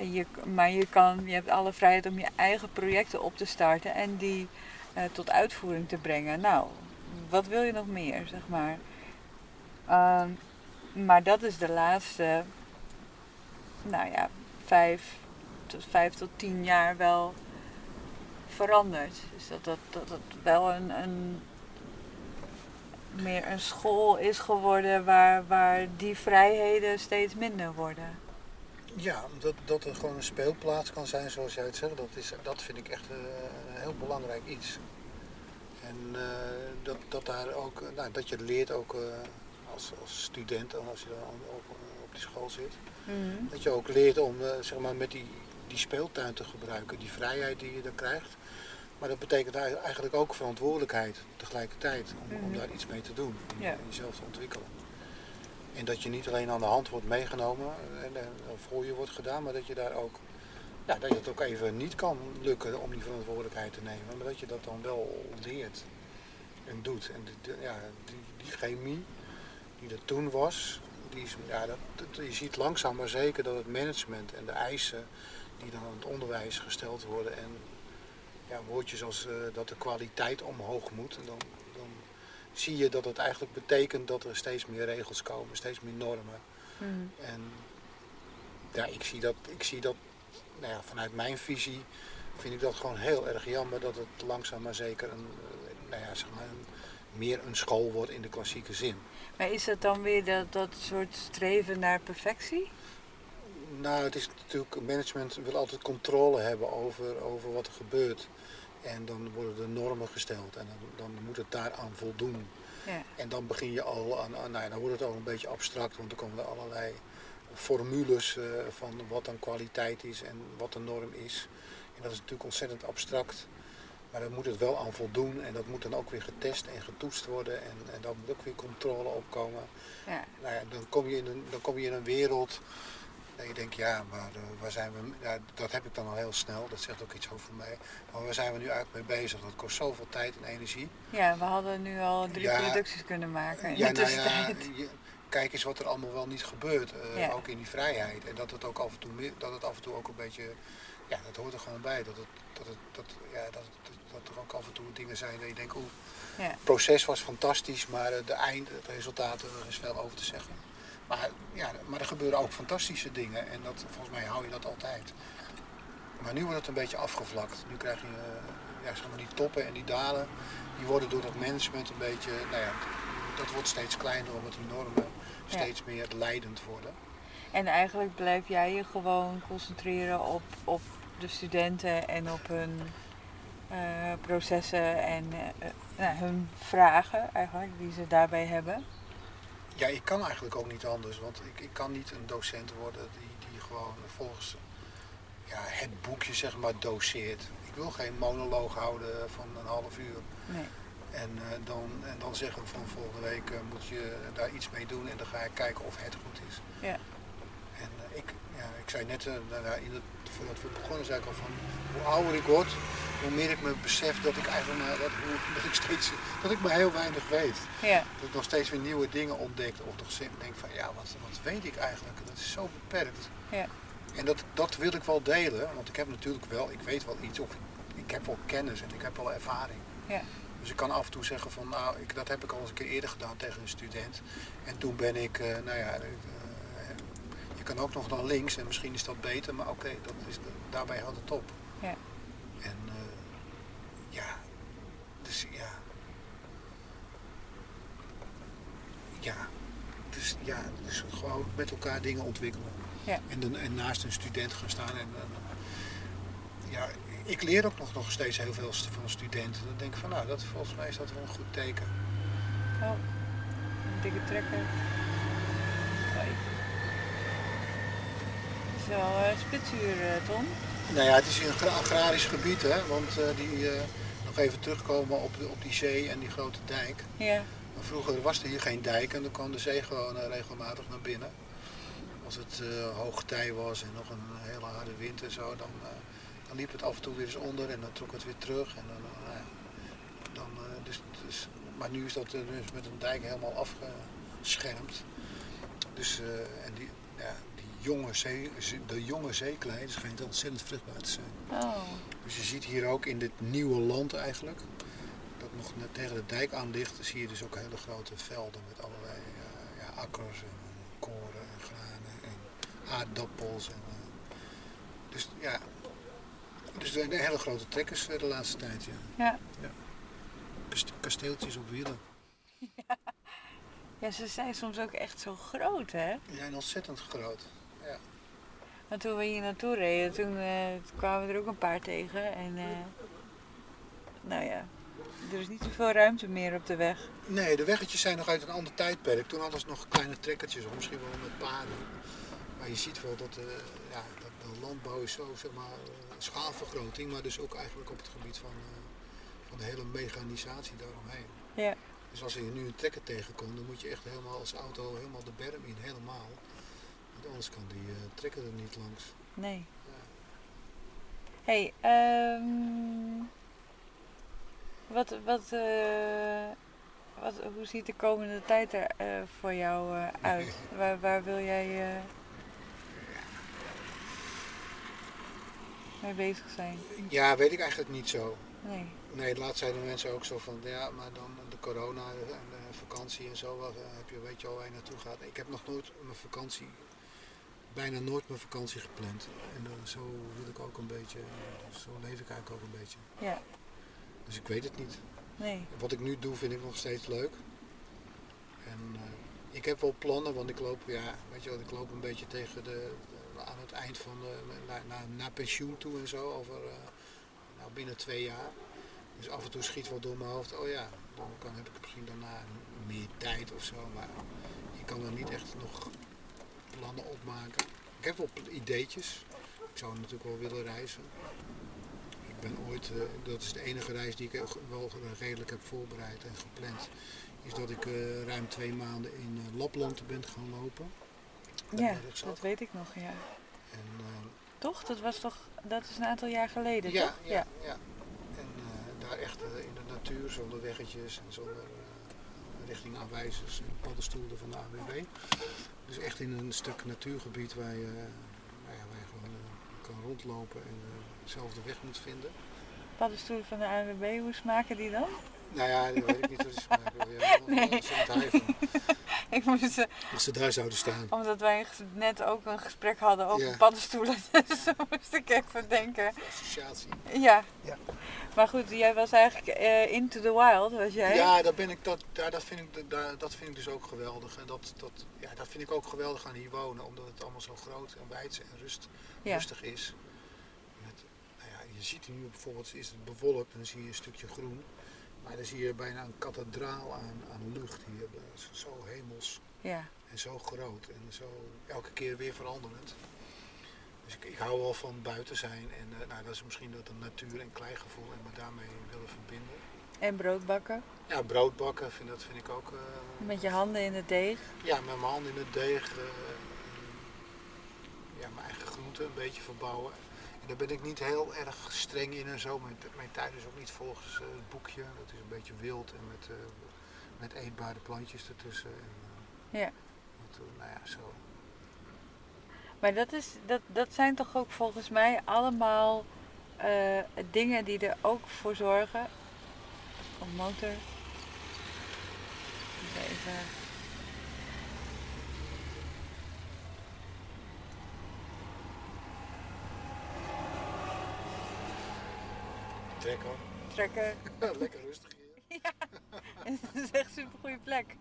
Je, maar je, kan, je hebt alle vrijheid om je eigen projecten op te starten en die uh, tot uitvoering te brengen. Nou, wat wil je nog meer, zeg maar. Uh, maar dat is de laatste, nou ja, vijf tot, vijf tot tien jaar wel veranderd. Dus dat dat, dat, dat wel een, een meer een school is geworden waar, waar die vrijheden steeds minder worden. Ja, dat, dat er gewoon een speelplaats kan zijn zoals jij het zegt, dat, is, dat vind ik echt uh, een heel belangrijk iets. En uh, dat, dat, daar ook, nou, dat je leert ook uh, als, als student, als je dan op, op die school zit, mm dat je ook leert om zeg maar met die, die speeltuin te gebruiken, die vrijheid die je dan krijgt. Maar dat betekent eigenlijk ook verantwoordelijkheid tegelijkertijd om, om mhm. daar iets mee te doen, om jezelf te ontwikkelen. En dat je niet alleen aan de hand wordt meegenomen en, en voor je wordt gedaan, maar dat je daar ook, ja, dat je het ook even niet kan lukken om die verantwoordelijkheid te nemen, maar dat je dat dan wel leert en doet. En die, ja, die, die chemie die er toen was, die is, ja, dat, je ziet langzaam maar zeker dat het management en de eisen die dan aan het onderwijs gesteld worden en ja, woordjes als uh, dat de kwaliteit omhoog moet. En dan, dan zie je dat het eigenlijk betekent dat er steeds meer regels komen, steeds meer normen. Hmm. En ja, ik zie dat, ik zie dat nou ja, vanuit mijn visie vind ik dat gewoon heel erg jammer dat het langzaam maar zeker een, eh, nou ja, zeg maar een, meer een school wordt in de klassieke zin. Maar is dat dan weer dat, dat soort streven naar perfectie? Nou, het is natuurlijk, management wil altijd controle hebben over, over wat er gebeurt. En dan worden er normen gesteld en dan, dan moet het daaraan voldoen. Ja. En dan begin je al aan, nou ja, dan wordt het al een beetje abstract, want dan komen er allerlei formules uh, van wat dan kwaliteit is en wat de norm is. En dat is natuurlijk ontzettend abstract. Maar dan moet het wel aan voldoen en dat moet dan ook weer getest en getoetst worden en, en dan moet ook weer controle opkomen. Ja. Nou ja, dan kom je in een, dan kom je in een wereld dat je denkt, ja, maar eh, waar zijn we, ja, dat heb ik dan al heel snel, dat zegt ook iets over mij. Maar waar zijn we nu eigenlijk mee bezig? Dat kost zoveel tijd en energie. Ja, we hadden nu al drie Ja. producties kunnen maken in Ja, de nou ja, tussentijd. kijk eens wat er allemaal wel niet gebeurt, eh, ook in die vrijheid. En dat het ook af en toe, dat het af en toe ook een beetje, ja, dat hoort er gewoon bij. Dat, het, dat, het, dat, ja, dat, dat, dat er ook af en toe dingen zijn dat je denkt, oeh, het proces was fantastisch, maar eh, de eind, het resultaat, er is veel over te zeggen. Maar, ja, maar er gebeuren ook fantastische dingen en dat, volgens mij hou je dat altijd. Maar nu wordt het een beetje afgevlakt. Nu krijg je eh, ja, zeg maar die toppen en die dalen. Die worden door dat management een beetje, nou ja, dat wordt steeds kleiner omdat die normen Ja. steeds meer leidend worden. En eigenlijk blijf jij je gewoon concentreren op, op de studenten en op hun eh, processen en eh, nou, hun vragen eigenlijk die ze daarbij hebben. Ja, ik kan eigenlijk ook niet anders, want ik, ik kan niet een docent worden die, die gewoon volgens ja, het boekje zeg maar doseert. Ik wil geen monoloog houden van een half uur Nee. en, eh, dan, en dan zeggen van volgende week eh, moet je daar iets mee doen en dan ga ik kijken of het goed is. Ja. En eh, ik, ja, ik zei net, eh, daarna in het, voordat we begonnen, zei ik al van hoe ouder ik word, hoe meer ik me besef dat ik eigenlijk dat, hoe- dat ik steeds, dat ik maar heel weinig weet. Ja, Dat ik nog steeds weer nieuwe dingen ontdek. Of toch denk van ja, wat, wat weet ik eigenlijk? Dat is zo beperkt. Ja. En dat, dat wil ik wel delen, want ik heb natuurlijk wel, ik weet wel iets of ik, ik heb wel kennis en ik heb wel ervaring. Ja. Dus ik kan af en toe zeggen van nou, ik, dat heb ik al eens een keer eerder gedaan tegen een student. En toen ben ik, eh, nou ja, kan ook nog naar links en misschien is dat beter, maar oké, dat is daarbij houdt het op. Ja. En eh, ja, dus ja. Ja, dus ja, dus gewoon met elkaar dingen ontwikkelen. Ja. En, dan, en naast een student gaan staan. En, en, ja, ik leer ook nog, nog steeds heel veel van studenten. Dan denk ik van, nou, dat, volgens mij is dat wel een goed teken. oh, een dikke trekker. Hoi. Het is wel eh, spitsuur, eh, Tom. Nou ja, het is een agra- agrarisch gebied, hè. Want eh, die, nog even terugkomen op, op die zee en die grote dijk. Ja, Maar vroeger was er hier geen dijk en dan kwam de zee gewoon regelmatig naar binnen. Als het eh hoog tij was en nog een hele harde wind en zo, dan, dan liep het af en toe weer eens onder en dan trok het weer terug. En dan, ja, dan, dus, dus, maar nu is dat dus met een dijk helemaal afgeschermd. Dus, en die, ja, jonge, zee, de jonge zeeklei schijnt ontzettend vruchtbaar te zijn. oh, Dus je ziet hier ook in dit nieuwe land eigenlijk, dat nog net tegen de dijk aan ligt, zie je dus ook hele grote velden met allerlei eh, ja, akkers en koren en granen en aardappels. En, eh, dus ja, dus er zijn hele grote trekkers eh, de laatste tijd. Ja. ja. Kast- Kasteeltjes op wielen. Ja, ze zijn soms ook echt zo groot, hè? Die zijn ontzettend groot. Want toen we hier naartoe reden, toen eh, kwamen we er ook een paar tegen. En eh, nou ja, er is niet zoveel ruimte meer op de weg. Nee, de weggetjes zijn nog uit een ander tijdperk. Toen hadden ze nog kleine trekkertjes, of misschien wel met paarden. Maar je ziet wel dat, eh, ja, dat de landbouw is zo, zeg maar, schaalvergroting, maar dus ook eigenlijk op het gebied van, van de hele mechanisatie daaromheen. Ja. Dus als je nu een trekker tegenkomt, dan moet je echt helemaal als auto helemaal de berm in, helemaal. Want anders kan die eh, trekker er niet langs. Nee. Ja. hey, ehm, wat, wat, eh, wat, hoe ziet de komende tijd er eh, voor jou uit? waar, waar wil jij mee bezig zijn? Ja, weet ik eigenlijk niet zo. Nee. Nee, laatst zeiden mensen ook zo van, ja, maar dan de corona en de vakantie en zo, wat, heb je, weet je al waar je naartoe gaat. Ik heb nog nooit mijn vakantie, bijna nooit mijn vakantie gepland. En dan, zo wil ik ook een beetje, eh, zo leef ik eigenlijk ook een beetje. Ja. Dus ik weet het niet. Nee. Wat ik nu doe vind ik nog steeds leuk. En eh, ik heb wel plannen, want ik loop, ja, weet je wel, ik loop een beetje tegen de, de- aan het eind van de, naar, naar, naar pensioen toe en zo, over eh, nou, binnen twee jaar. Dus af en toe schiet wel door mijn hoofd, oh ja, dan kan, heb ik misschien daarna meer tijd of zo, maar ik kan er niet echt nog plannen opmaken. Ik heb wel ideetjes. Ik zou natuurlijk wel willen reizen. Ik ben ooit, eh, dat is de enige reis die ik wel redelijk heb voorbereid en gepland, is dat ik eh, ruim twee maanden in eh, Lapland ben gaan lopen. Ja, dat weet ik nog, ja. En, Toch? Dat was toch, dat is een aantal jaar geleden, ja, toch? ja, ja. En eh, daar echt in de natuur, zonder weggetjes en zonder richting aanwijzers en paddenstoelen van de AWB. Dus echt in een stuk natuurgebied waar je, gewoon eh, kan rondlopen en eh, zelf de weg moet vinden. Paddenstoelen van de ANWB, hoe smaken die dan? Nou ja, dat weet ik niet smaken. Ja, Nee. Ik moest, eh, Als ze daar zouden staan. omdat wij net ook een gesprek hadden over Ja. paddenstoelen, dus dan moest ik even denken. Associatie. Ja. Ja. Maar goed, jij was eigenlijk eh, into the wild, was jij? Ja, daar ben ik, dat, daar, dat, vind ik, daar, dat vind ik dus ook geweldig. En dat, dat, ja, dat vind ik ook geweldig aan hier wonen, omdat het allemaal zo groot en wijd en rust, Ja. rustig is. Met, nou ja, je ziet hier nu bijvoorbeeld, is het bewolkt en dan zie je een stukje groen. Maar dan zie je bijna een kathedraal aan, aan lucht hier. Zo hemels Ja. en zo groot en zo elke keer weer veranderend. Dus ik, ik hou wel van buiten zijn en eh, nou, dat is misschien dat een natuur- en kleigevoel en me daarmee willen verbinden. En brood bakken, Ja, brood bakken vind, dat vind ik ook. eh, met je handen in het deeg. ja, met mijn hand in het deeg. eh, ja, mijn eigen groenten een beetje verbouwen. Daar ben ik niet heel erg streng in en zo. Mijn, mijn tuin is ook niet volgens eh, het boekje. Dat is een beetje wild en met, eh, met eetbare plantjes ertussen. En, eh, Ja. met, nou ja, zo. Maar dat, is, dat, dat zijn toch ook volgens mij allemaal dingen die er ook voor zorgen. Een motor. Even. Trek hoor. trekken. Lekker rustig hier. Het is echt een super goede plek.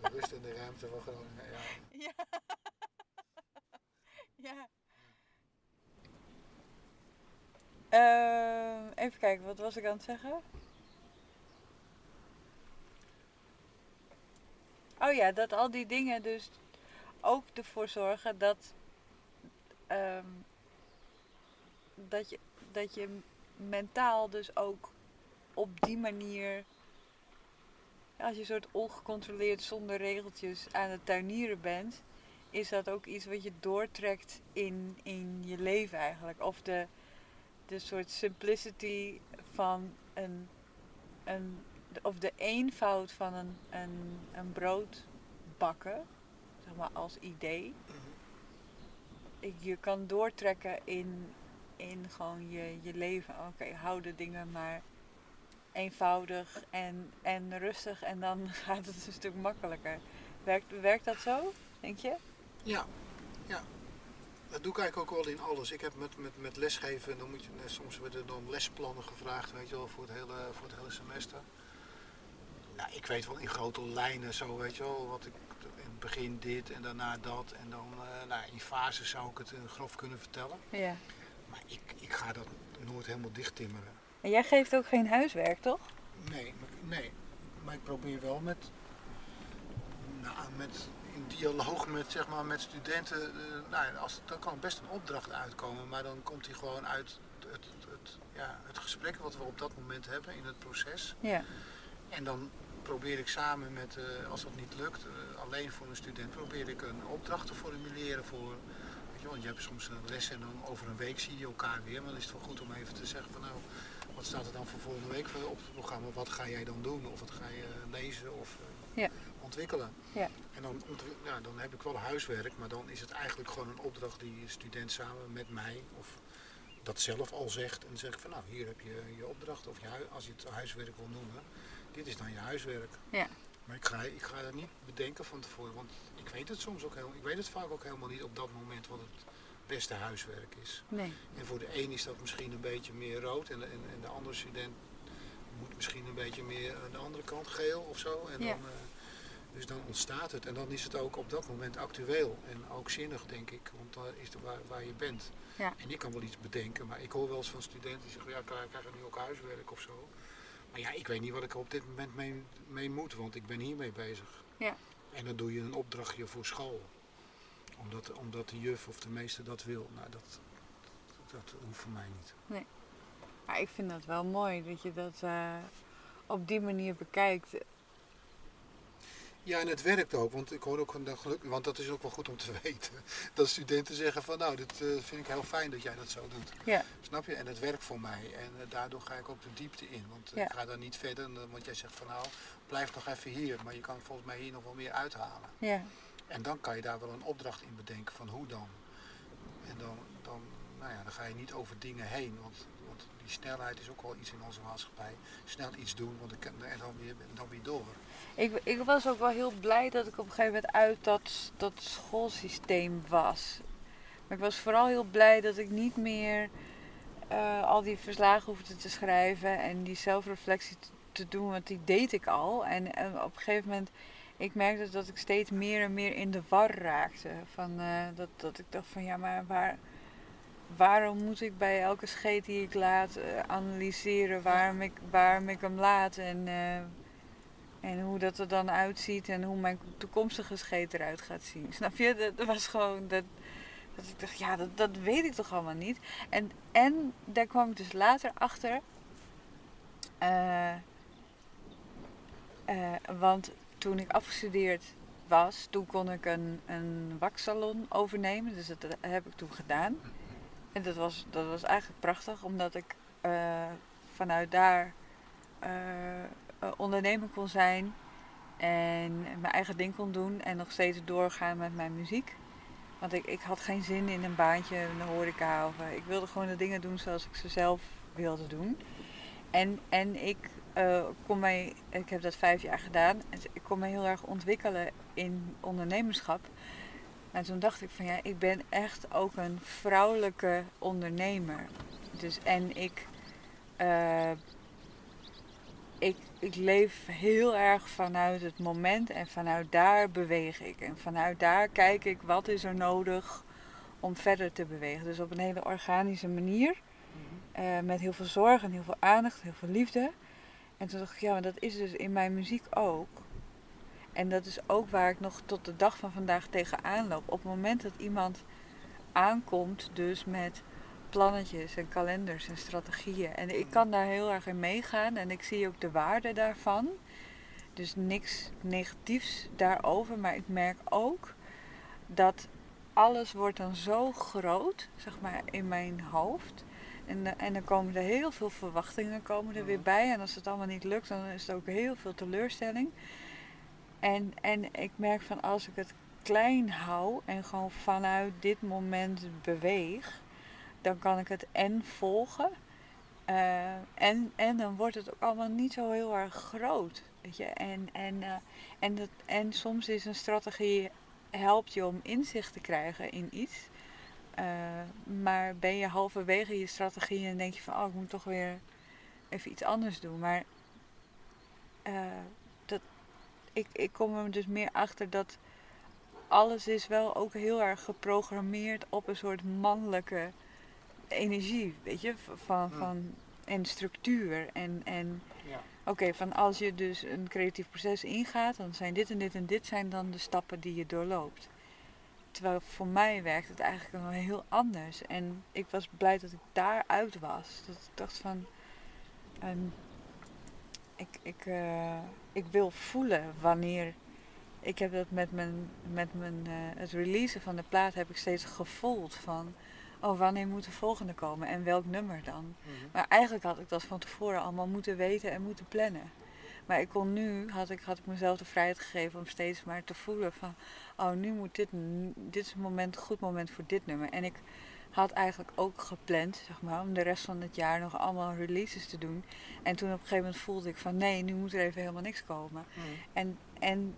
De rust in de ruimte van Groningen. Ja. Ja. ja. Ehm, even kijken, wat was ik aan het zeggen? Oh ja, dat al die dingen dus ook ervoor zorgen dat, ehm, dat, je, dat je mentaal dus ook op die manier, als je een soort ongecontroleerd zonder regeltjes aan het tuinieren bent, is dat ook iets wat je doortrekt in, in je leven eigenlijk. Of de, de soort simplicity van een, een of de eenvoud van een, een, een brood bakken, zeg maar als idee. Ik- Je kan doortrekken in, in gewoon je, je leven. Oké, hou de dingen maar eenvoudig en, en rustig en dan gaat het een stuk makkelijker. Werkt, werkt dat zo, denk je? Ja, ja. Dat doe ik eigenlijk ook wel in alles. Ik heb met, met, met lesgeven, dan moet je, eh, soms worden er dan lesplannen gevraagd, weet je wel, voor het hele, voor het hele semester. Nou, ik weet wel in grote lijnen zo, weet je wel, wat ik in het begin dit en daarna dat. En dan eh, nou, in fases zou ik het eh, grof kunnen vertellen. Ja. Maar ik, ik ga dat nooit helemaal dicht timmeren. En jij geeft ook geen huiswerk, toch? Nee, maar- nee. Maar ik probeer wel met, nou, met in dialoog met, zeg maar, met studenten. eh, nou, als, dan kan best een opdracht uitkomen, maar dan komt die gewoon uit het, het, ja, het gesprek wat we op dat moment hebben in het proces. Ja. En dan probeer ik samen met, eh, als dat niet lukt, eh, alleen voor een student, probeer ik een opdracht te formuleren voor. Weet je, je hebt soms een les en dan over een week zie je elkaar weer. Maar dan is het wel goed om even te zeggen van nou, wat staat er dan voor volgende week op het programma? Wat ga jij dan doen? Of wat ga je lezen of eh, Ja. ontwikkelen? Ja. En dan, ja, dan heb ik wel huiswerk, maar dan is het eigenlijk gewoon een opdracht die de student samen met mij of dat zelf al zegt. En dan zeg ik van nou, hier heb je je opdracht of je, als je het huiswerk wil noemen. Dit is dan je huiswerk. Ja. Maar ik ga, ik ga dat niet bedenken van tevoren, want ik weet het soms ook helemaal, ik weet het vaak ook helemaal niet op dat moment wat het beste huiswerk is. Nee. En voor de een is dat misschien een beetje meer rood en, en, en de andere student moet misschien een beetje meer aan de andere kant geel of zo. En Ja. dan, eh, dus dan ontstaat het en dan is het ook op dat moment actueel en ook zinnig denk ik, want daar is het waar, waar je bent. Ja. En ik kan wel iets bedenken, maar ik hoor wel eens van studenten die zeggen, ja, krijg krijg ik nu ook huiswerk of zo. Maar ja, ik weet niet wat ik er op dit moment mee, mee moet, want ik ben hiermee bezig. Ja. En dan doe je een opdrachtje voor school. Omdat, omdat de juf of de meester dat wil. Nou, dat, dat hoeft voor mij niet. Maar ik vind dat wel mooi dat je dat eh, op die manier bekijkt. Ja, en het werkt ook, want ik hoor ook geluk, want dat is ook wel goed om te weten. Dat studenten zeggen van nou, dit eh, vind ik heel fijn dat jij dat zo doet. Ja. Snap je? En het werkt voor mij. En eh, daardoor ga ik ook de diepte in. Want Ja. ik ga daar niet verder, eh, want jij zegt van nou, blijf nog even hier. Maar je kan volgens mij hier nog wel meer uithalen. Ja. En dan kan je daar wel een opdracht in bedenken van hoe dan. En dan, dan, nou ja, dan ga je niet over dingen heen. Want die snelheid is ook wel iets in onze maatschappij. Snel iets doen, want ik en dan weer, dan weer door. Ik, ik was ook wel heel blij dat ik op een gegeven moment uit dat, dat schoolsysteem was. Maar ik was vooral heel blij dat ik niet meer eh, al die verslagen hoefde te schrijven en die zelfreflectie te, te doen, want die deed ik al. En, en op een gegeven moment, ik merkte dat ik steeds meer en meer in de war raakte. Van, eh, dat, dat ik dacht van ja, maar waar, waarom moet ik bij elke scheet die ik laat eh, analyseren waarom ik, waarom ik hem laat en... eh, en hoe dat er dan uitziet en hoe mijn toekomstige scheet eruit gaat zien. Snap je? Dat, was gewoon dat, dat ik dacht, ja, dat, dat weet ik toch allemaal niet. En, en daar kwam ik dus later achter. eh, want toen ik afgestudeerd was, toen kon ik een, een waksalon overnemen. Dus dat heb ik toen gedaan. En dat was, dat was eigenlijk prachtig, omdat ik eh, vanuit daar eh, ondernemer kon zijn en mijn eigen ding kon doen en nog steeds doorgaan met mijn muziek. Want ik, ik had geen zin in een baantje de horeca. Of, ik wilde gewoon de dingen doen zoals ik ze zelf wilde doen. En, en ik, eh, kon mij, ik heb dat vijf jaar gedaan. Ik kon me heel erg ontwikkelen in ondernemerschap. En toen dacht ik van ja, ik ben echt ook een vrouwelijke ondernemer. Dus en ik, eh, ik, ik leef heel erg vanuit het moment en vanuit daar beweeg ik. En vanuit daar kijk ik wat is er nodig om verder te bewegen. Dus op een hele organische manier. eh, met heel veel zorg en heel veel aandacht, heel veel liefde. En toen dacht ik, ja, maar dat is dus in mijn muziek ook. En dat is ook waar ik nog tot de dag van vandaag tegenaan loop. Op het moment dat iemand aankomt, dus met plannetjes en kalenders en strategieën. En ik kan daar heel erg in meegaan en ik zie ook de waarde daarvan. Dus niks negatiefs daarover, maar ik merk ook dat alles wordt dan zo groot, zeg maar, in mijn hoofd. En, eh, en dan komen er heel veel verwachtingen komen er weer bij. En als het allemaal niet lukt, dan is er ook heel veel teleurstelling. En, en ik merk van als ik het klein hou en gewoon vanuit dit moment beweeg, dan kan ik het en volgen. eh, en, en dan wordt het ook allemaal niet zo heel erg groot. Weet je? En, en, eh, en, dat, en soms is een strategie helpt je om inzicht te krijgen in iets. Eh, maar ben je halverwege je strategie en denk je van oh, ik moet toch weer even iets anders doen. Maar ik, ik kom er dus meer achter dat alles is wel ook heel erg geprogrammeerd op een soort mannelijke energie, weet je, van, Hmm. van en structuur. En, en Ja. oké, van als je dus een creatief proces ingaat, dan zijn dit en dit en dit zijn dan de stappen die je doorloopt. Terwijl voor mij werkt het eigenlijk wel heel anders. En ik was blij dat ik daaruit was. Dat ik dacht van. ehm, ik, ik, eh, ik wil voelen wanneer. Ik heb dat met, mijn, met mijn, eh, het releasen van de plaat heb ik steeds gevoeld van. Oh, wanneer moet de volgende komen en welk nummer dan? Maar eigenlijk had ik dat van tevoren allemaal moeten weten en moeten plannen. Maar ik kon nu, had ik, had ik mezelf de vrijheid gegeven om steeds maar te voelen van... Oh, nu moet dit, dit is een moment, goed moment voor dit nummer. En ik had eigenlijk ook gepland, zeg maar, om de rest van het jaar nog allemaal releases te doen. En toen op een gegeven moment voelde ik van, nee, nu moet er even helemaal niks komen. En, en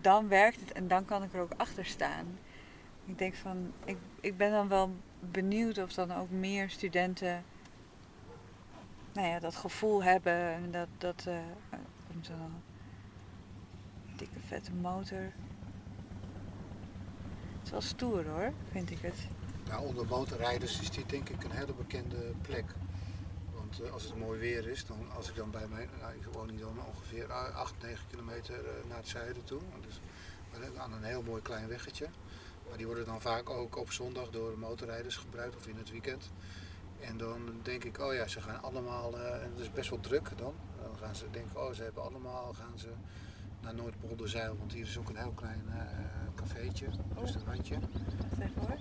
dan werkt het en dan kan ik er ook achter staan. Ik denk van, ik, ik ben dan wel benieuwd of dan ook meer studenten nou ja, dat gevoel hebben en dat, dat eh, er komt zo'n dikke vette motor. Het is wel stoer hoor, vind ik het. Nou, onder motorrijders is dit denk ik een hele bekende plek. Want eh, als het mooi weer is, dan, als ik dan bij mij, nou, ik woon hier dan ongeveer 8, 9 kilometer eh, naar het zuiden toe. Dus aan een heel mooi klein weggetje. Maar die worden dan vaak ook op zondag door motorrijders gebruikt of in het weekend. En dan denk ik, oh ja, ze gaan allemaal, eh, en het is best wel druk dan. Dan gaan ze denken, oh ze hebben allemaal, gaan ze naar Noordpolderzeil, want hier is ook een heel klein eh cafeetje, Oh. restaurantje. Zeg hoor.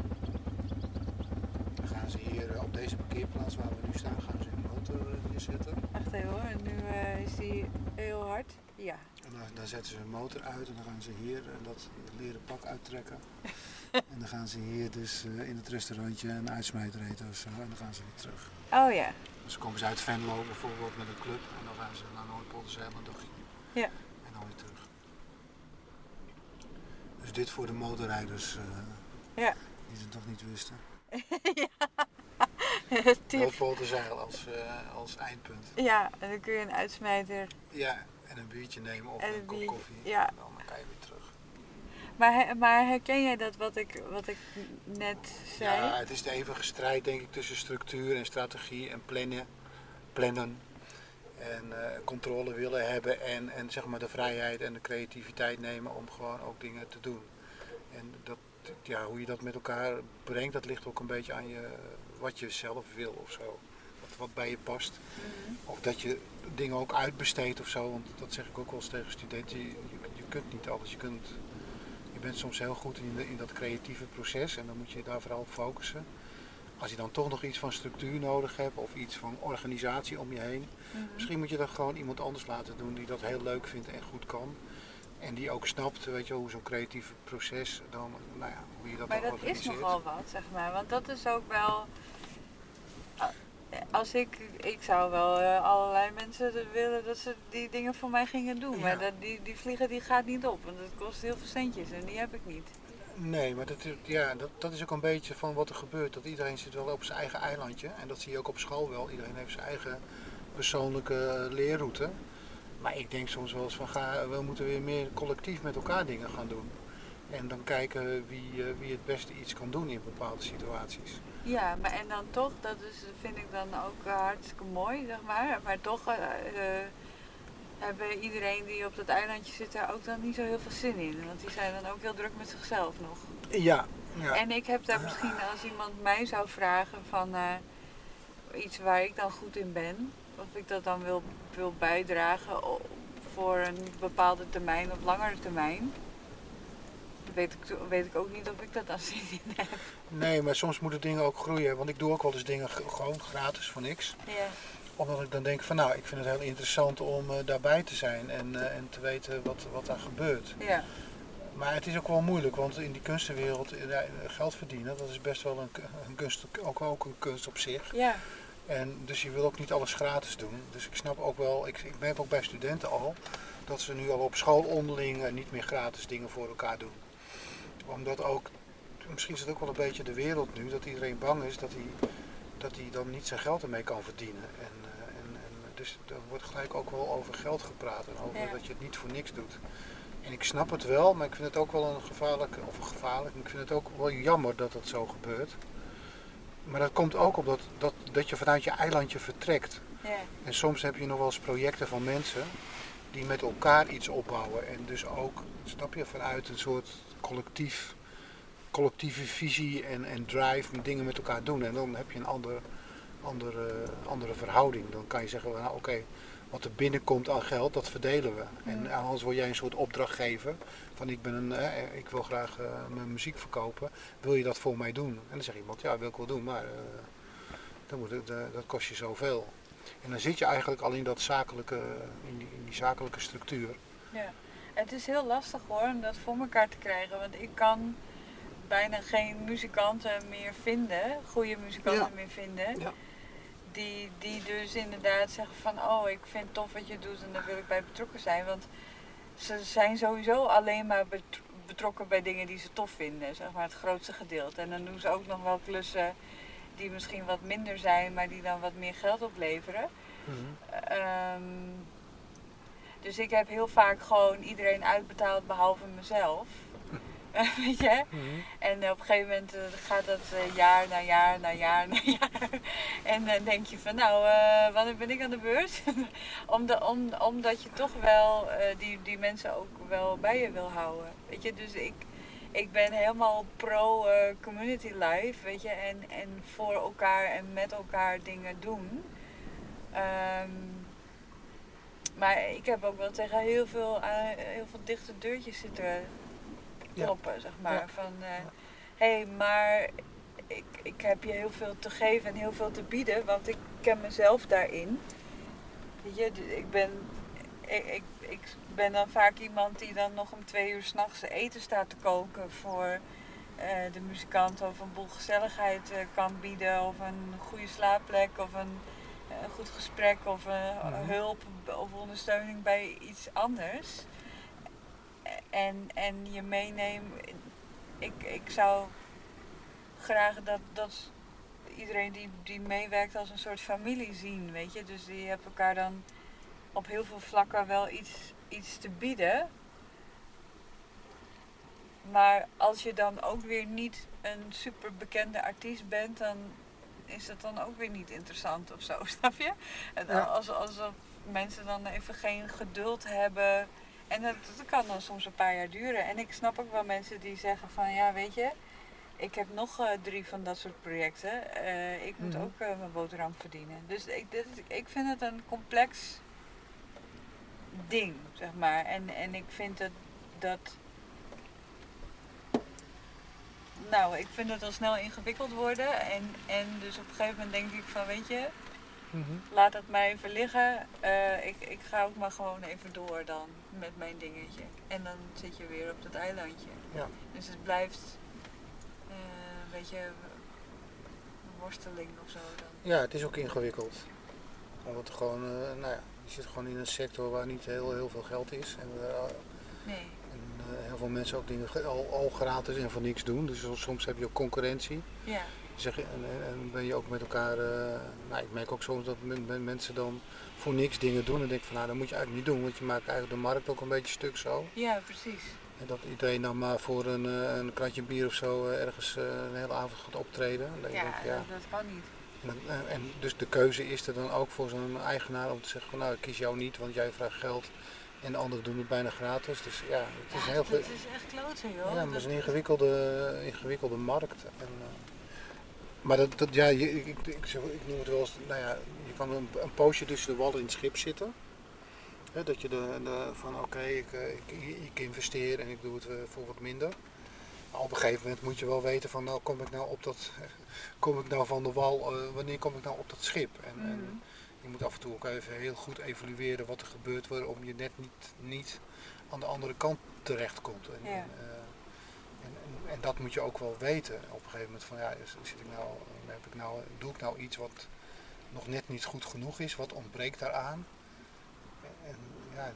Dan gaan ze hier op deze parkeerplaats waar we nu staan, gaan ze hun motor eh, neerzetten. Wacht even hoor. En nu eh, is die heel hard. Ja. En dan, dan zetten ze hun motor uit en dan gaan ze hier eh, dat leren pak uittrekken. en dan gaan ze hier dus in het restaurantje een uitsmijter eten of zo. En dan gaan ze weer terug. Oh ja. Dus dan komen ze uit Venlo bijvoorbeeld met een club. En dan gaan ze naar Noordpolderzeil een dagje. Ja. En dan weer terug. Dus dit voor de motorrijders Ja. die het toch niet wisten. Tip. Noordpolderzeil als, eh, als eindpunt. Ja, en dan kun je een uitsmijter. Ja, en een biertje nemen of En een, kop koffie. ja. En dan kan je weer terug. Maar, maar herken jij dat wat ik, wat ik net zei? Ja, het is de eeuwige strijd denk ik tussen structuur en strategie en plannen. plannen. En eh, controle willen hebben en, en zeg maar de vrijheid en de creativiteit nemen om gewoon ook dingen te doen. En dat, ja, hoe je dat met elkaar brengt, dat ligt ook een beetje aan je, wat je zelf wil of zo. Wat, wat bij je past. Mhm. Of dat je dingen ook uitbesteedt of zo. Want dat zeg ik ook wel eens tegen studenten. Je, je, je kunt niet alles. Je, kunt, je bent soms heel goed in, de- in dat creatieve proces en dan moet je je daar vooral op focussen. Als je dan toch nog iets van structuur nodig hebt of iets van organisatie om je heen. Mhm. Misschien moet je dat gewoon iemand anders laten doen die dat heel leuk vindt en goed kan. En die ook snapt, weet je, hoe zo'n creatief proces dan, nou ja, hoe je dat Maar dat is nogal wat, zeg maar. Want dat is ook wel. Als ik, ik zou wel eh, allerlei mensen willen dat ze die dingen voor mij gingen doen. Maar dat, die, die vliegen die gaat niet op, want het kost heel veel centjes en die heb ik niet. Nee, maar dat, is- ja, dat, dat is ook een beetje van wat er gebeurt. Dat iedereen zit wel op zijn eigen eilandje. En dat zie je ook op school wel. Iedereen heeft zijn eigen persoonlijke eh, leerroute. Maar ik denk soms wel eens van ga, we moeten weer meer collectief met elkaar dingen gaan doen. En dan kijken wie, eh, wie het beste iets kan doen in bepaalde situaties. Ja, maar en dan toch, dat is, vind ik dan ook eh, hartstikke mooi, zeg maar. Maar toch eh, hebben iedereen die op dat eilandje zit daar ook dan niet zo heel veel zin in. Want die zijn dan ook heel druk met zichzelf nog. Ja, ja. En ik heb daar misschien, als iemand mij zou vragen van iets waar ik dan goed in ben, of ik dat dan wil, wil bijdragen voor een bepaalde termijn of langere termijn, weet ik, weet ik ook niet of ik dat dan zin in heb. Nee, maar soms moeten dingen ook groeien. Want ik doe ook wel eens dingen gewoon gratis voor niks. Ja, Omdat ik dan denk van nou, ik vind het heel interessant om eh, daarbij te zijn en, eh, en te weten wat, wat daar gebeurt. ja, Maar het is ook wel moeilijk, want in die kunstenwereld eh, geld verdienen, dat is best wel een, een kunst, ook, ook een kunst op zich. ja, En dus je wil ook niet alles gratis doen. Dus ik snap ook wel, ik, ik merk ook bij studenten al, dat ze nu al op school onderling eh, niet meer gratis dingen voor elkaar doen. Omdat ook, misschien is het ook wel een beetje de wereld nu, dat iedereen bang is dat hij, dat hij dan niet zijn geld ermee kan verdienen. En, eh, en, en dus er wordt gelijk ook wel over geld gepraat en over Ja. dat je het niet voor niks doet. En ik snap het wel, maar ik vind het ook wel een gevaarlijk, of gevaarlijk, ik vind het ook wel jammer dat dat zo gebeurt. Maar dat komt ook omdat dat, dat je vanuit je eilandje vertrekt. ja, En soms heb je nog wel eens projecten van mensen die met elkaar iets opbouwen. En dus ook, snap je, vanuit een soort collectief, collectieve visie en, en drive dingen met elkaar doen. En dan heb je een ander, andere, andere verhouding. Dan kan je zeggen, nou, oké, wat er binnenkomt aan geld, dat verdelen we. En anders word jij een soort opdrachtgever. Van ik, ben een, eh, ik wil graag eh, mijn muziek verkopen. Wil je dat voor mij doen? En dan zegt iemand, ja, wil ik wel doen, maar eh, dan moet het, dat kost je zoveel. En dan zit je eigenlijk al in, dat zakelijke, in, die, in die zakelijke structuur. ja. Het is heel lastig hoor, om dat voor elkaar te krijgen, want ik kan bijna geen muzikanten meer vinden, goede muzikanten Ja. meer vinden. Ja. Die, die dus inderdaad zeggen van, oh ik vind het tof wat je doet en daar wil ik bij betrokken zijn. Want ze zijn sowieso alleen maar bet- betrokken bij dingen die ze tof vinden, zeg maar het grootste gedeelte. En dan doen ze ook nog wel klussen die misschien wat minder zijn, maar die dan wat meer geld opleveren. Ehm, dus ik heb heel vaak gewoon iedereen uitbetaald behalve mezelf. Weet je? En op een gegeven moment eh, gaat dat eh, jaar na jaar na jaar na jaar. En dan denk je van nou, eh, wanneer ben ik aan de beurt? Omdat, om, omdat je toch wel eh, die, die mensen ook wel bij je wil houden. Weet je, dus ik, ik ben helemaal pro eh, community life, weet je, en, en voor elkaar en met elkaar dingen doen. Ehm, maar ik heb ook wel tegen heel veel, eh, heel veel dichte deurtjes zitten kloppen, zeg maar. Van, hé, hey, maar ik, ik heb je heel veel te geven en heel veel te bieden, want ik ken mezelf daarin. Je, ik ben, ik, ik, ik ben dan vaak iemand die dan nog om twee uur s'nachts eten staat te koken voor eh, de muzikant of een boel gezelligheid eh, kan bieden of een goede slaapplek of een, eh, goed gesprek of eh, Mhm. hulp of ondersteuning bij iets anders. En, en je meenemen, ik, ik zou graag dat, dat iedereen die, die meewerkt als een soort familie zien, weet je. Dus die hebben elkaar dan op heel veel vlakken wel iets, iets te bieden. Maar als je dan ook weer niet een super bekende artiest bent, dan is dat dan ook weer niet interessant of zo, snap je? En als, alsof mensen dan even geen geduld hebben. En dat, dat kan dan soms een paar jaar duren. En ik snap ook wel mensen die zeggen van ja, weet je, ik heb nog eh, drie van dat soort projecten. Eh, ik moet Mhm. ook eh, mijn boterham verdienen. Dus ik, dit, ik vind het een complex ding, zeg maar. En, en ik vind het dat. Nou, ik vind het al snel ingewikkeld worden. En, en dus op een gegeven moment denk ik van, weet je, Mhm. laat het mij even liggen. Eh, ik, ik ga ook maar gewoon even door dan met mijn dingetje. En dan zit je weer op dat eilandje. Ja. Dus het blijft eh, een beetje worsteling of zo dan. Ja, het is ook ingewikkeld. Omdat er gewoon, eh, nou ja, je zit gewoon in een sector waar niet heel, heel veel geld is. En, Nee. en heel veel mensen ook dingen ge- al, al gratis en voor niks doen. Dus soms heb je ook concurrentie. Ja. Zeg, en, en- en ben je ook met elkaar, eh, nou ik merk ook soms dat men- men- mensen dan voor niks dingen doen. En denk van nou dat moet je eigenlijk niet doen. Want je maakt eigenlijk de markt ook een beetje stuk zo. ja, precies. En dat iedereen dan maar voor een, eh, een kratje bier of zo eh, ergens een hele avond gaat optreden. Dan Ja, ja. Dat, kan niet. En, dus de keuze is er dan ook voor zo'n eigenaar om te zeggen van nou ik kies jou niet, want jij vraagt geld. En de anderen doen het bijna gratis. Dus ja, het is Ja, heel veel. is echt kloten, joh. Ja, maar het is een ingewikkelde, ingewikkelde markt. En, maar dat, dat, ja, je, ik, ik, ik, noem het wel eens, nou ja, je kan een, een poosje tussen de wallen in het schip zitten. Hè, dat je de, de, van oké, ik, eh, ik, ik investeer en ik doe het eh, voor wat minder. Maar op een gegeven moment moet je wel weten van nou kom ik nou op dat, kom ik nou van de wal, eh, wanneer kom ik nou op dat schip? En, en Mhm. je moet af en toe ook even heel goed evalueren wat er gebeurt waarom je net niet, niet aan de andere kant terechtkomt. En, Ja. en, eh, en, dat moet je ook wel weten op een gegeven moment van ja, zit ik nou, heb ik nou, doe ik nou iets wat nog net niet goed genoeg is, wat ontbreekt daaraan? En ja,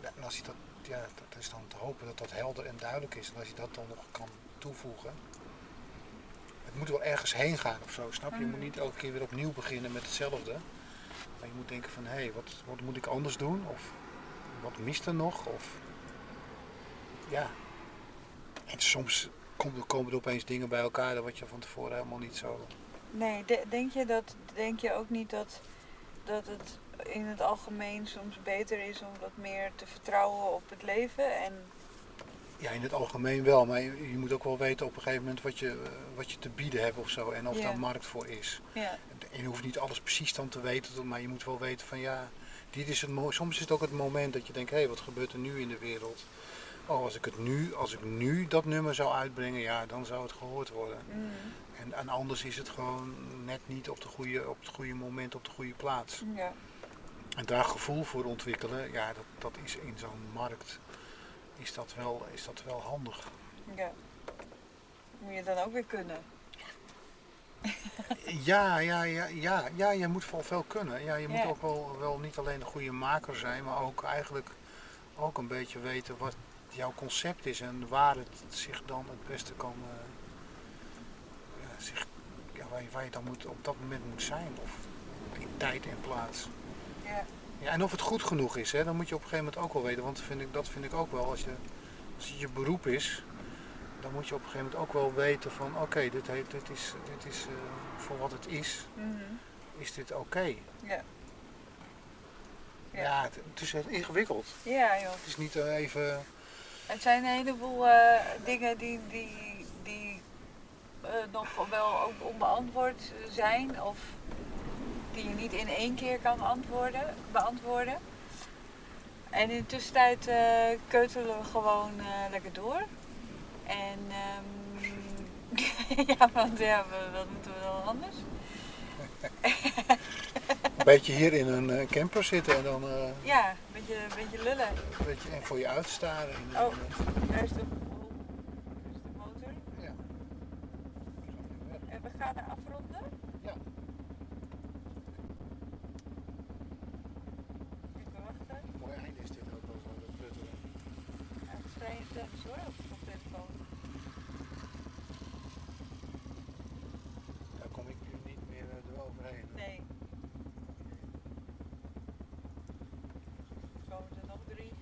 dat, en als je dat, ja, dat is dan te hopen dat dat helder en duidelijk is en als je dat dan nog kan toevoegen. Het moet wel ergens heen gaan of zo, snap je? Je moet Mhm. niet elke keer weer opnieuw beginnen met hetzelfde. Maar je moet denken van, hé, hey, wat, wat moet ik anders doen? Of wat mist er nog? Of, ja. En soms komt er, komen er opeens dingen bij elkaar wat je van tevoren helemaal niet zo... Nee, de- denk, je dat, denk je ook niet dat, dat het in het algemeen soms beter is om wat meer te vertrouwen op het leven? En Ja, in het algemeen wel, maar je, je moet ook wel weten op een gegeven moment wat je, eh, wat je te bieden hebt of zo. En of Ja. daar markt voor is. ja, En je hoeft niet alles precies dan te weten, maar je moet wel weten van ja, dit is het soms is het ook het moment dat je denkt, hé, hey, wat gebeurt er nu in de wereld? Oh, als ik het nu, als ik nu dat nummer zou uitbrengen, ja, dan zou het gehoord worden. mm, En, en anders is het gewoon net niet op, de goede, op het goede moment op de goede plaats. ja, En daar gevoel voor ontwikkelen, ja, dat, dat is in zo'n markt, is dat, wel, is dat wel handig. ja. Moet je dan ook weer kunnen? Ja, ja, ja, ja, ja, je moet wel veel kunnen. Ja, je moet Ja. ook wel, wel niet alleen een goede maker zijn, maar ook eigenlijk ook een beetje weten wat jouw concept is en waar het zich dan het beste kan, eh, ja, zich, ja, waar, je, waar je dan moet, op dat moment moet zijn. Of in tijd en plaats. Ja, Ja, en of het goed genoeg is, hè, dan moet je op een gegeven moment ook wel weten. Want vind ik, dat vind ik ook wel, als, je, als het je beroep is, dan moet je op een gegeven moment ook wel weten van oké, dit, heeft- dit is, dit is eh, voor wat het is, mhm, is dit oké. ja. Ja, het, het is ingewikkeld. Ja, joh. Het is niet eh, even Het zijn een heleboel eh, dingen die, die, die eh, nog wel ook onbeantwoord zijn. Of die je niet in één keer kan antwoorden, beantwoorden. En in de tussentijd eh, keutelen we gewoon lekker door. En ehm, ja, want ja, wat moeten we dan anders? Beetje hier in een eh, camper zitten en dan eh, Ja, een beetje, een beetje lullen. een beetje en voor je uitstaren. En, Oh. eh, Daar is de, oh, daar is de motor. ja. En we gaan er afronden. Ja. Even wachten. Mooi einde is dit ook wel van de pruttelen. Ja, het is vrij intens hoor, op de telefoon. Daar kom ik nu niet meer eh, eroverheen. Nee. Komen er nog drie?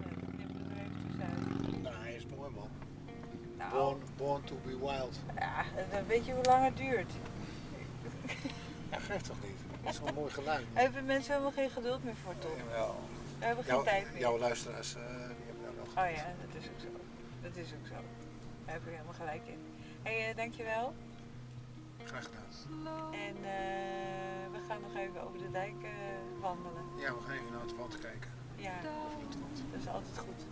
Ja, ik knip er eventjes uit. Nou, hij is mooi man. Nou, Born, to be wild. ja, dan weet je hoe lang het duurt. Ja, geeft toch niet? Dat is wel een mooi geluid. Hebben mensen helemaal geen geduld meer voor, toch? Jawel. We hebben geen Jouw, tijd meer. jouw luisteraars, eh, die hebben daar nog. Oh ja, dat is ook zo. Dat is ook zo. Daar heb je helemaal gelijk in. Hé, hey, eh, dankjewel. Graag gedaan. En eh, we gaan nog even over de dijk eh, wandelen. Ja, we gaan even naar het wand kijken. Ja, dat is altijd goed.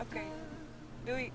Oké, doei.